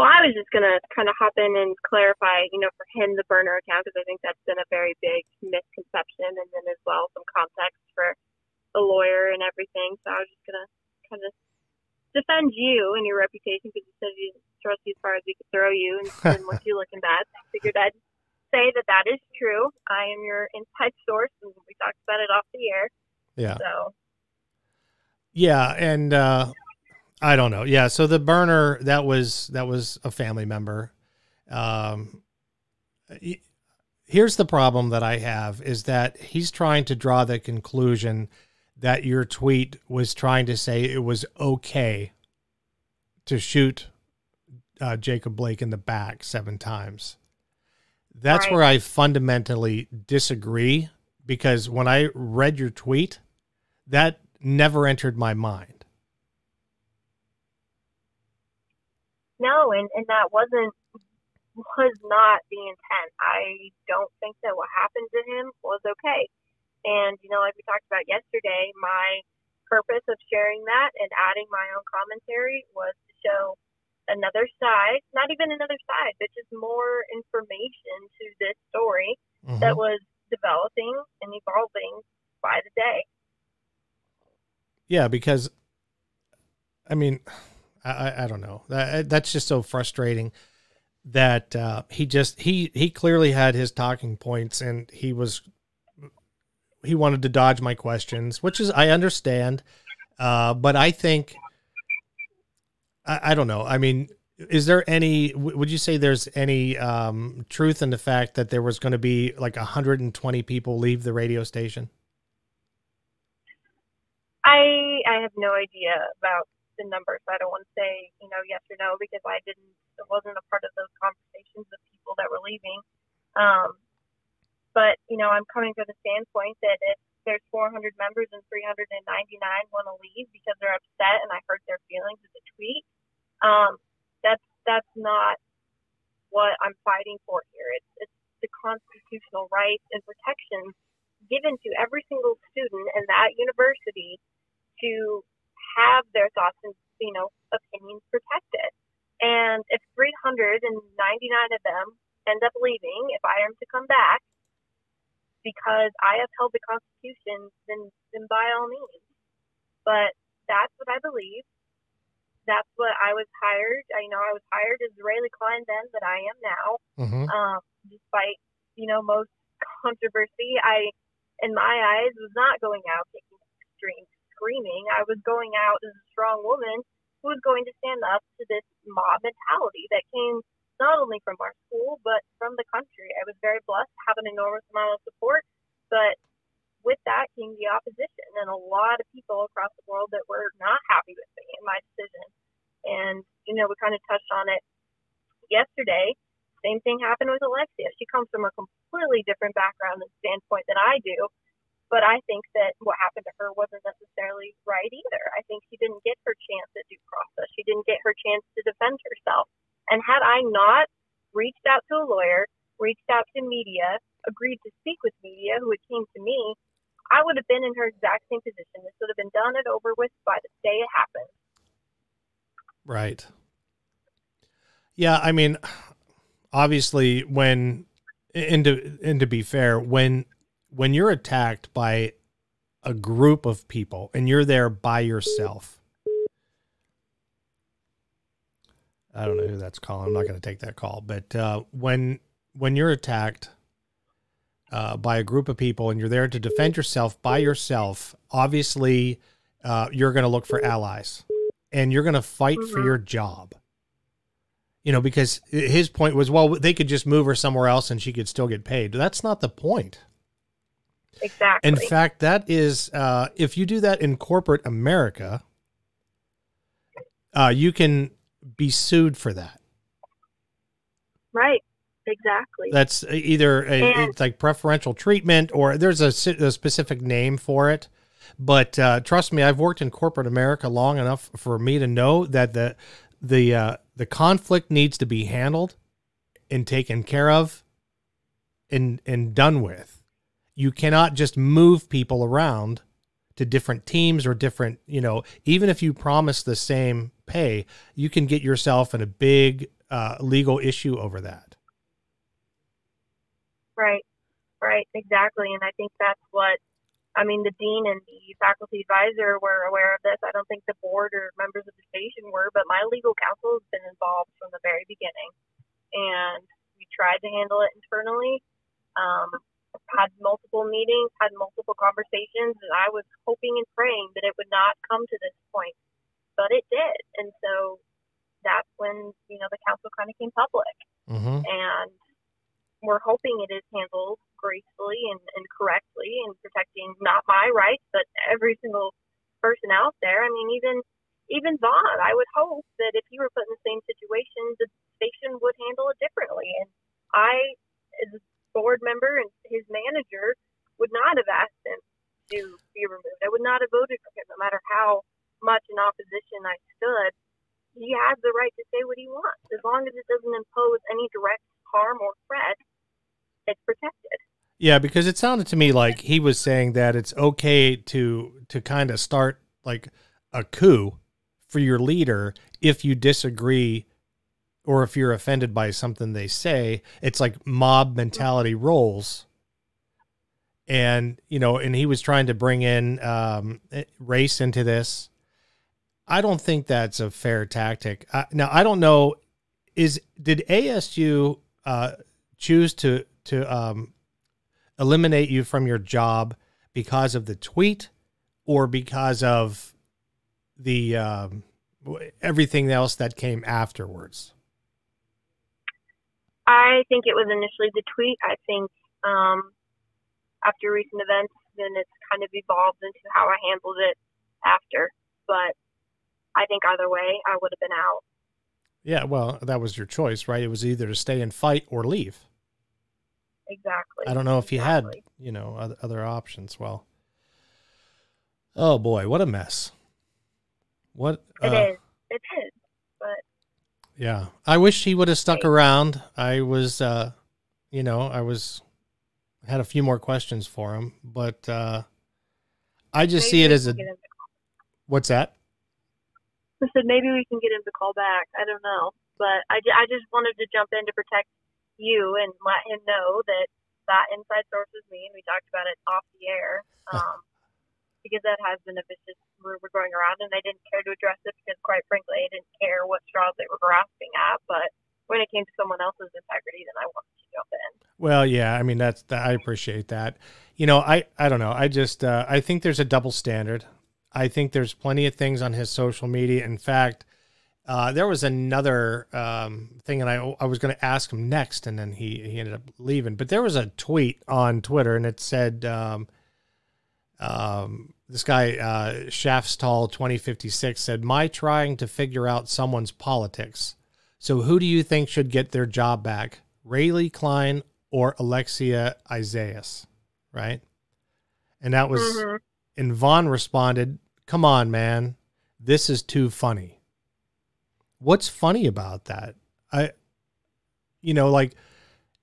Well, I was just gonna kind of hop in and clarify, you know, for him the burner account because I think that's been a very big misconception, and then as well some context for the lawyer and everything. So I was just gonna kind of defend you and your reputation because you said you trust you as far as we could throw you and didn't want you looking bad. So I figured I'd say that that is true. I am your inside source, and we talked about it off the air. Yeah, So yeah, and uh, I don't know. Yeah, so the burner that was that was a family member. Um, here's the problem that I have is that he's trying to draw the conclusion that your tweet was trying to say it was okay to shoot uh, Jacob Blake in the back seven times. That's Right. where I fundamentally disagree because when I read your tweet, that never entered my mind. No, and, and that wasn't was not the intent. I don't think that what happened to him was okay. And you know, like we talked about yesterday, my purpose of sharing that and adding my own commentary was to show another side, not even another side, but just more information to this story Mhm. that was developing and evolving by the day. Yeah, because I mean, I, I- don't know. That, that's just so frustrating that uh, he just he he clearly had his talking points and he was he wanted to dodge my questions, which is I understand, uh, but I think I, I don't know. I mean, is there any? Would you say there's any um, truth in the fact that there was going to be like 120 people leave the radio station? I I have no idea about the numbers. I don't want to say you know yes or no because I didn't I wasn't a part of those conversations with people that were leaving. Um, but you know I'm coming from the standpoint that if there's 400 members and 399 want to leave because they're upset and I hurt their feelings with a tweet, um, that's that's not what I'm fighting for here. It's it's the constitutional rights and protections given to every single student in that university to have their thoughts and you know opinions protected. And if 399 of them end up leaving, if I am to come back because I upheld the Constitution, then then by all means. But that's what I believe. That's what I was hired. I know I was hired as Rae'Lee Klein then, but I am now Mm-hmm. um, despite you know most controversy, I, in my eyes, was not going out taking extreme screaming. I was going out as a strong woman who was going to stand up to this mob mentality that came not only from our school but from the country. I was very blessed to have an enormous amount of support, but with that came the opposition and a lot of people across the world that were not happy with me and my decision. And you know, we kind of touched on it yesterday. Same thing happened with Alexia. She comes from a completely different background and standpoint than I do. But I think that what happened to her wasn't necessarily right either. I think she didn't get her chance at due process. She didn't get her chance to defend herself. And had I not reached out to a lawyer, reached out to media, agreed to speak with media who it came to me, I would have been in her exact same position. This would have been done and over with by the day it happened. Right. Yeah, I mean, obviously, when and to and to be fair, when when you're attacked by a group of people and you're there by yourself. I don't know who that's calling. I'm not going to take that call. But uh, when when you're attacked uh, by a group of people and you're there to defend yourself by yourself, obviously uh, you're going to look for allies and you're going to fight mm-hmm. for your job. You know, because his point was, well, they could just move her somewhere else and she could still get paid. That's not the point. Exactly. In fact, that is, uh, if you do that in corporate America, uh, you can be sued for that. Right. Exactly. That's either a, it's like preferential treatment or there's a, a specific name for it. But uh, trust me, I've worked in corporate America long enough for me to know that the the uh, the conflict needs to be handled and taken care of and and done with. You cannot just move people around to different teams or different, you know, even if you promise the same pay, you can get yourself in a big uh, legal issue over that. Right, right, exactly. And I think that's what I mean, the dean and the faculty advisor were aware of this. I don't think the board or members of the station were, but my legal counsel has been involved from the very beginning. And we tried to handle it internally, um, had multiple meetings, had multiple conversations, and I was hoping and praying that it would not come to this point. But it did. And so that's when, you know, the council kind of came public. Mm-hmm. And we're hoping it is handled gracefully and, and correctly and protecting not my rights, but every single person out there. I mean, even even Vaughn, I would hope that if he were put in the same situation, the station would handle it differently. And I, as board member and his manager, would not have asked him to be removed. I would not have voted for him, no matter how much in opposition I stood. He has the right to say what he wants, as long as it doesn't impose any direct harm or threat. It's protected. Yeah, because it sounded to me like he was saying that it's okay to to kind of start like a coup for your leader if you disagree or if you're offended by something they say. It's like mob mentality rolls. And you know, and he was trying to bring in um, race into this. I don't think that's a fair tactic. Now, I don't know. Is did ASU uh, choose to to um, eliminate you from your job because of the tweet or because of the um, everything else that came afterwards? I think it was initially the tweet. I think um, after recent events, then it's kind of evolved into how I handled it after. But I think either way, I would have been out. Yeah, well, that was your choice, right? It was either to stay and fight or leave exactly. I don't know if you exactly. had, you know, other, other options. Well, oh boy, what a mess. What it uh, is. It is. Yeah, I wish he would have stuck around. I was, uh, you know, I was had a few more questions for him, but uh, I just maybe see it as a. What's that? I said maybe we can get him to call back. I don't know, but I, I just wanted to jump in to protect you and let him know that that inside source is me, and we talked about it off the air. Um, because that has been a vicious rumor going around, and I didn't care to address it because, quite frankly, I didn't care what straws they were grasping at. But when it came to someone else's integrity, then I wanted to jump in. Well, yeah, I mean that's I appreciate that. You know, I I don't know. I just uh, I think there's a double standard. I think there's plenty of things on his social media. In fact, uh, there was another um, thing, and I I was going to ask him next, and then he he ended up leaving. But there was a tweet on Twitter, and it said, um, um, "This guy uh, Shaftstall twenty fifty six said, my trying to figure out someone's politics. So who do you think should get their job back, Rae'Lee Klein or Alexia Isais? Right?" And that was, mm-hmm. and Vaughn responded, "Come on, man, this is too funny." what's funny about that? I, you know, like,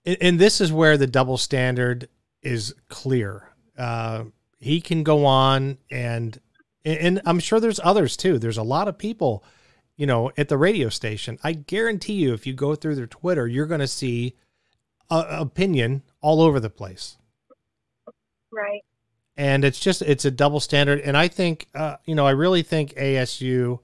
and, and this is where the double standard is clear. Uh, he can go on and, and I'm sure there's others too. There's a lot of people, you know, at the radio station. I guarantee you, if you go through their Twitter, you're going to see a, opinion all over the place. Right. and it's just it's a double standard. And I think uh, you know I really think ASU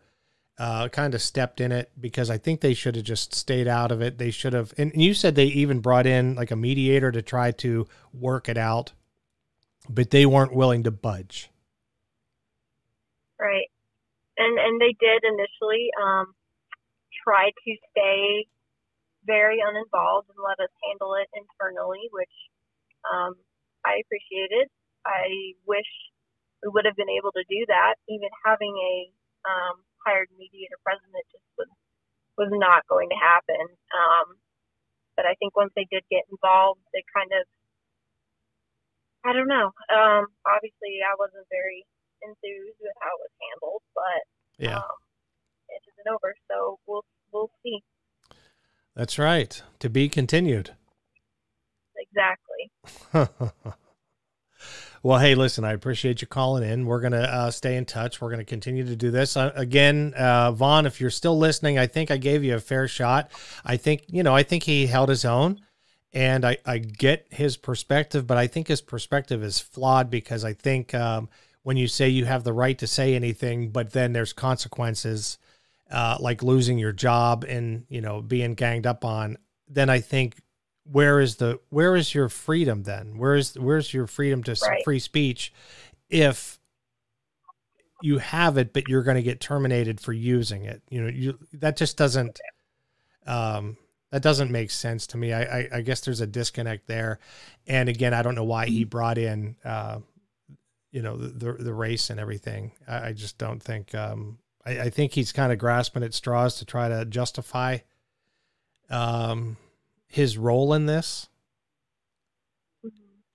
uh, kind of stepped in it because I think they should have just stayed out of it. They should have, and you said they even brought in like a mediator to try to work it out, but they weren't willing to budge. Right. And and they did initially um, try to stay very uninvolved and let us handle it internally, which um, I appreciated. I wish we would have been able to do that. Even having a um, hired mediator president just was was not going to happen. Um, but I think once they did get involved, they kind of I don't know. Um, obviously, I wasn't very enthused with how it was handled, but Yeah. um, it isn't over, so we'll we'll see That's right. To be continued. exactly. well, hey, listen, I appreciate you calling in. We're going to uh, stay in touch. We're going to continue to do this. Uh, again, uh, Vaughn, if you're still listening, I think I gave you a fair shot. I think, you know, I think he held his own. And I, I get his perspective, but I think his perspective is flawed because I think um, when you say you have the right to say anything, but then there's consequences uh, like losing your job and you know being ganged up on, then I think where is the where is your freedom then? Where is where's your freedom to Right. free speech if you have it, but you're going to get terminated for using it? You know, you that just doesn't um, that doesn't make sense to me. I, I I guess there's a disconnect there, and again, I don't know why he brought in uh, you know the the, the race and everything. I, I just don't think. Um, I, I think he's kind of grasping at straws to try to justify um, his role in this.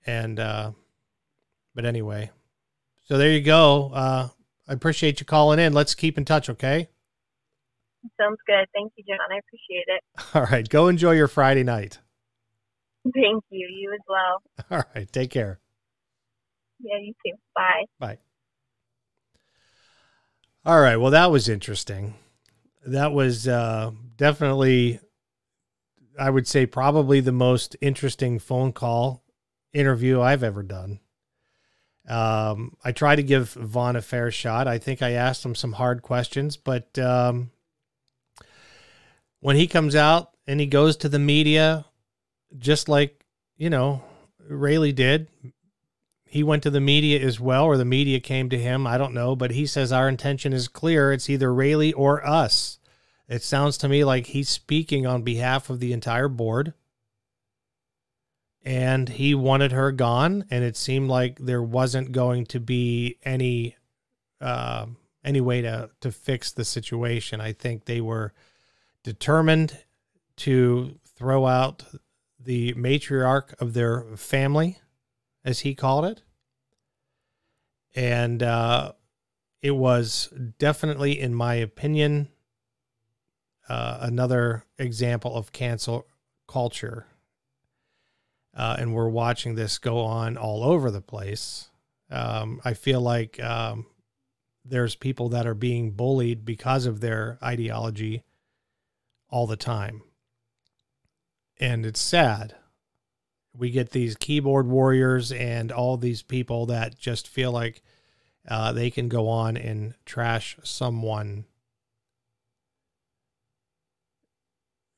And uh, but anyway, so there you go. Uh, I appreciate you calling in. Let's keep in touch, okay? Sounds good. Thank you, John. I appreciate it. All right, go enjoy your Friday night. Thank you. You as well. All right, take care. Yeah, you too. Bye. Bye. All right. Well, that was interesting. That was uh, definitely, I would say, probably the most interesting phone call interview I've ever done. Um, I tried to give Vaughn a fair shot. I think I asked him some hard questions, but um, when he comes out and he goes to the media, just like, you know, Rae'Lee did, he went to the media as well, or the media came to him. I don't know, but he says our intention is clear. It's either Rae'Lee or us. It sounds to me like he's speaking on behalf of the entire board. And he wanted her gone, and it seemed like there wasn't going to be any uh, any way to to fix the situation. I think they were determined to throw out the matriarch of their family as he called it. And uh, it was definitely, in my opinion, uh, another example of cancel culture. Uh, and we're watching this go on all over the place. Um, I feel like um, there's people that are being bullied because of their ideology all the time. And it's sad we get these keyboard warriors and all these people that just feel like uh, they can go on and trash someone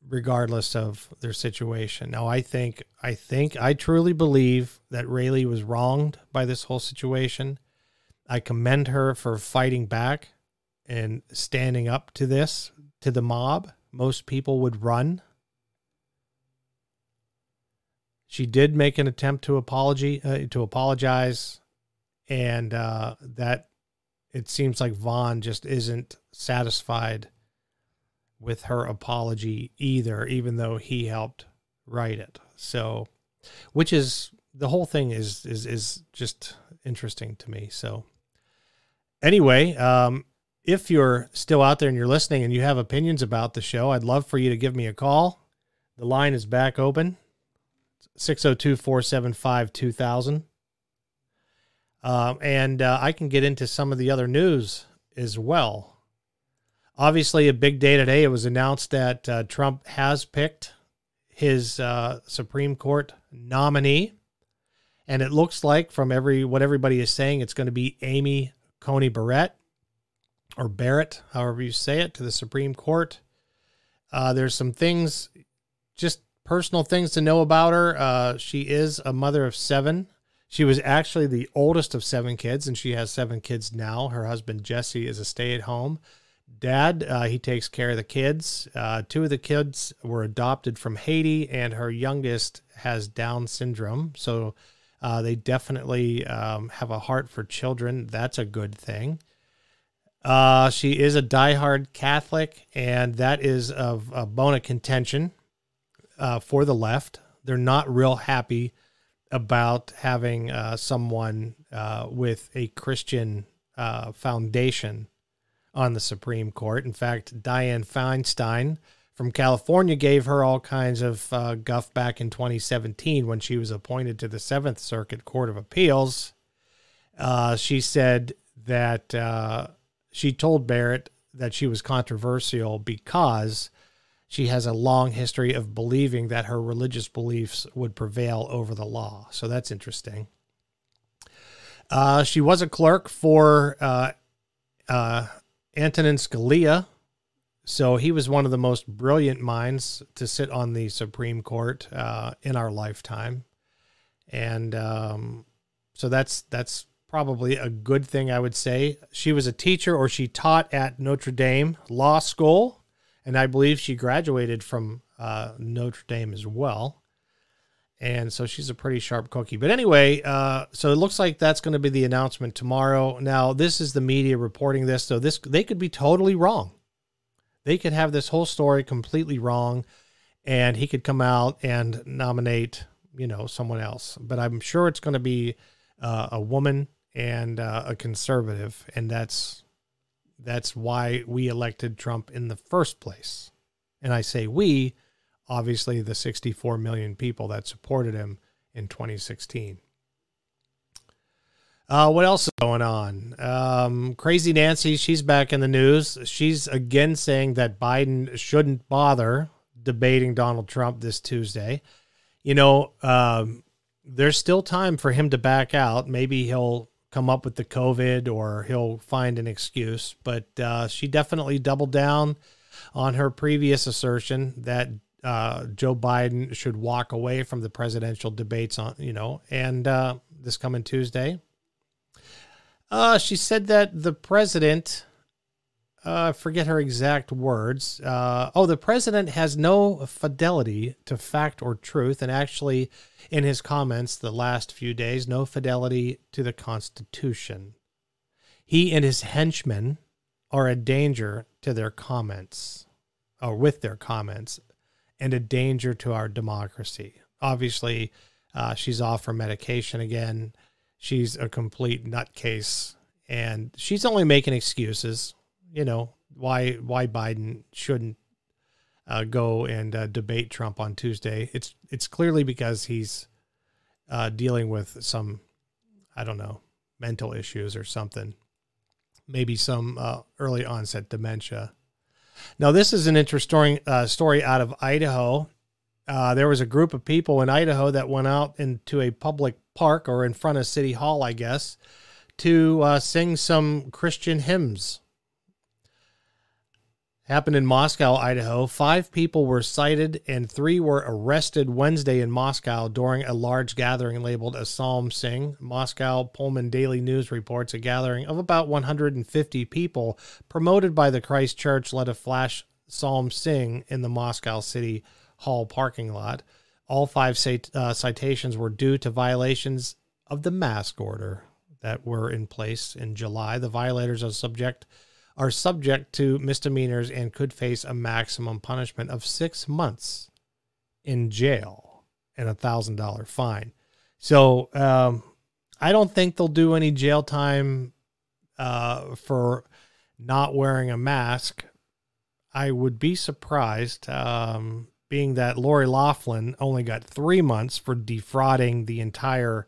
regardless of their situation. Now, I think, I think, I truly believe that Rae'Lee was wronged by this whole situation. I commend her for fighting back and standing up to this, to the mob. Most people would run. She did make an attempt to apology uh, to apologize and uh, that it seems like Vaughn just isn't satisfied with her apology either even though he helped write it. So which is the whole thing is is is just interesting to me. So anyway um if you're still out there and you're listening and you have opinions about the show I'd love for you to give me a call the line is back open 602 475 2000. Um, and uh, I can get into some of the other news as well. Obviously, a big day today. It was announced that uh, Trump has picked his uh, Supreme Court nominee. And it looks like from every what everybody is saying, it's going to be Amy Coney Barrett or Barrett, however you say it, to the Supreme Court. Uh, there's some things, just personal things to know about her. Uh, she is a mother of seven. She was actually the oldest of seven kids, and she has seven kids now. Her husband Jesse is a stay-at-home dad. Uh, he takes care of the kids. Uh, two of the kids were adopted from Haiti, and her youngest has Down syndrome. So uh, they definitely um, have a heart for children. That's a good thing. Uh, she is a diehard Catholic, and that is of a bone of contention uh, for the left. They're not real happy about having uh, someone uh, with a Christian uh, foundation on the Supreme Court. In fact, Dianne Feinstein from California gave her all kinds of uh, guff back in 2017 when she was appointed to the Seventh Circuit Court of Appeals. she said that she told Barrett that she was controversial because she has a long history of believing that her religious beliefs would prevail over the law. So that's interesting. Uh, she was a clerk for uh, uh, Antonin Scalia. So he was one of the most brilliant minds to sit on the Supreme Court uh, in our lifetime. And um, so that's that's probably a good thing, I would say. She was a teacher or she taught at Notre Dame Law School, and I believe she graduated from uh, Notre Dame as well. And so she's a pretty sharp cookie. But anyway, uh, so it looks like that's going to be the announcement tomorrow. Now, this is the media reporting this, so this they could be totally wrong. They could have this whole story completely wrong, and he could come out and nominate, you know, someone else. But I'm sure it's going to be uh, a woman and uh, a conservative, and that's that's why we elected Trump in the first place. And I say we, obviously the 64 million people that supported him in 2016. Uh, what else is going on? Um, Crazy Nancy, she's back in the news. She's again saying that Biden shouldn't bother debating Donald Trump this Tuesday. You know, um, there's still time for him to back out. Maybe he'll come up with the COVID or he'll find an excuse. But uh, she definitely doubled down on her previous assertion that uh, Joe Biden should walk away from the presidential debates on, you know, and uh, this coming Tuesday. Uh, she said that the president uh, forget her exact words. Uh, oh, the president has no fidelity to fact or truth, and actually, in his comments the last few days, no fidelity to the Constitution. He and his henchmen are a danger to their comments, or with their comments, and a danger to our democracy. Obviously, uh, she's off her medication again. She's a complete nutcase, and she's only making excuses you know why why Biden shouldn't uh, go and uh, debate Trump on Tuesday. It's it's clearly because he's uh, dealing with some I don't know mental issues or something, maybe some uh, early onset dementia. Now this is an interesting uh, story out of Idaho. Uh, there was a group of people in Idaho that went out into a public park or in front of City Hall, I guess, to sing some Christian hymns happened in Moscow, Idaho. Five people were cited and three were arrested Wednesday in Moscow during a large gathering labeled a psalm sing. Moscow Pullman Daily News reports a gathering of about 150 people promoted by the Christ Church led a flash psalm sing in the Moscow City Hall parking lot. All five cit- uh, citations were due to violations of the mask order that were in place in July. The violators are subject are subject to misdemeanors and could face a maximum punishment of six months in jail and a thousand dollar fine. So um, I don't think they'll do any jail time uh, for not wearing a mask. I would be surprised, um, being that Lori Loughlin only got three months for defrauding the entire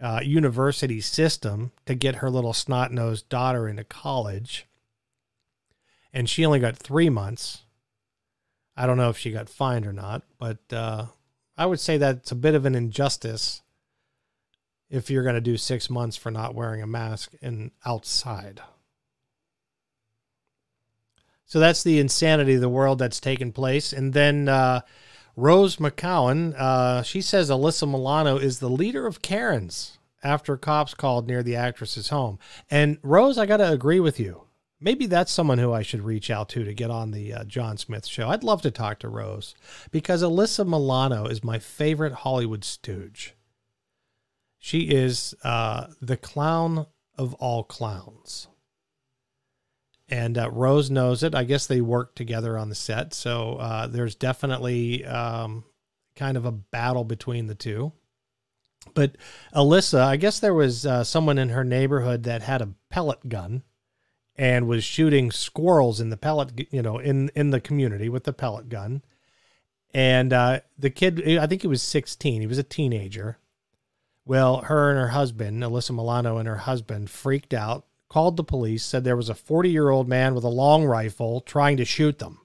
uh, university system to get her little snot nosed daughter into college and she only got three months. I don't know if she got fined or not, but uh, I would say that's a bit of an injustice if you're going to do six months for not wearing a mask and outside. So that's the insanity of the world that's taken place. And then uh, Rose McGowan, uh, she says Alyssa Milano is the leader of Karens after cops called near the actress's home. And Rose, I got to agree with you. Maybe that's someone who I should reach out to to get on the uh, John Smith show. I'd love to talk to Rose because Alyssa Milano is my favorite Hollywood stooge. She is uh, the clown of all clowns. And uh, Rose knows it. I guess they work together on the set. So uh, there's definitely um, kind of a battle between the two. But Alyssa, I guess there was uh, someone in her neighborhood that had a pellet gun and was shooting squirrels in the pellet, you know, in in the community with the pellet gun. And uh, the kid, I think he was 16. He was a teenager. Well, her and her husband, Alyssa Milano and her husband, freaked out, called the police, said there was a 40 year old man with a long rifle trying to shoot them.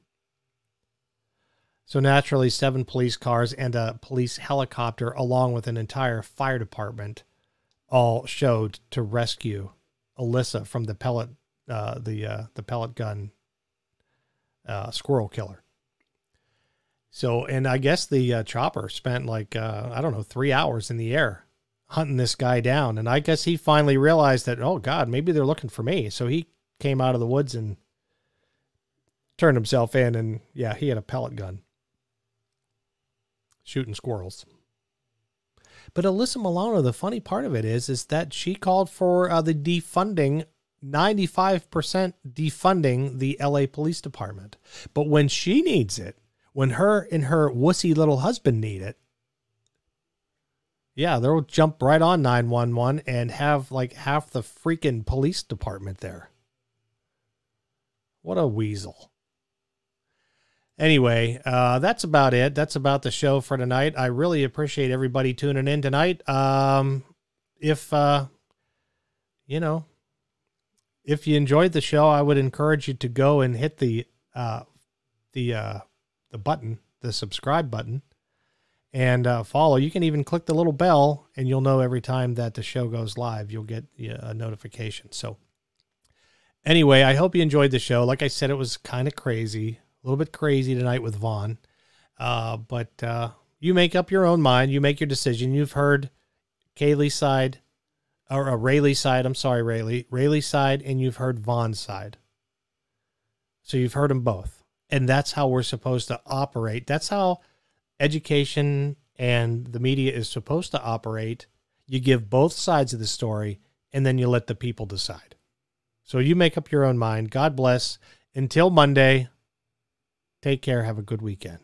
So naturally, seven police cars and a police helicopter, along with an entire fire department, all showed to rescue Alyssa from the pellet, uh, the uh, the pellet gun uh, squirrel killer. So, and I guess the uh, chopper spent like uh, I don't know three hours in the air hunting this guy down, and I guess he finally realized that oh God, maybe they're looking for me. So he came out of the woods and turned himself in, and yeah, he had a pellet gun shooting squirrels. But Alyssa Milano, the funny part of it is, is that she called for uh, the defunding, 95% defunding the LA Police Department. But when she needs it, when her and her wussy little husband need it, yeah, they'll jump right on 911 and have like half the freaking police department there. What a weasel. Anyway, uh, that's about it. That's about the show for tonight. I really appreciate everybody tuning in tonight. Um, if uh, you know, if you enjoyed the show, I would encourage you to go and hit the uh, the uh, the button, the subscribe button, and uh, follow. You can even click the little bell, and you'll know every time that the show goes live. You'll get a notification. So, anyway, I hope you enjoyed the show. Like I said, it was kind of crazy a little bit crazy tonight with Vaughn. Uh, but uh, you make up your own mind. You make your decision. You've heard Kaylee's side, or uh, Rae'Lee's side. I'm sorry, Rae'Lee. Rae'Lee side, and you've heard Vaughn's side. So you've heard them both. And that's how we're supposed to operate. That's how education and the media is supposed to operate. You give both sides of the story, and then you let the people decide. So you make up your own mind. God bless. Until Monday, Take care. Have a good weekend.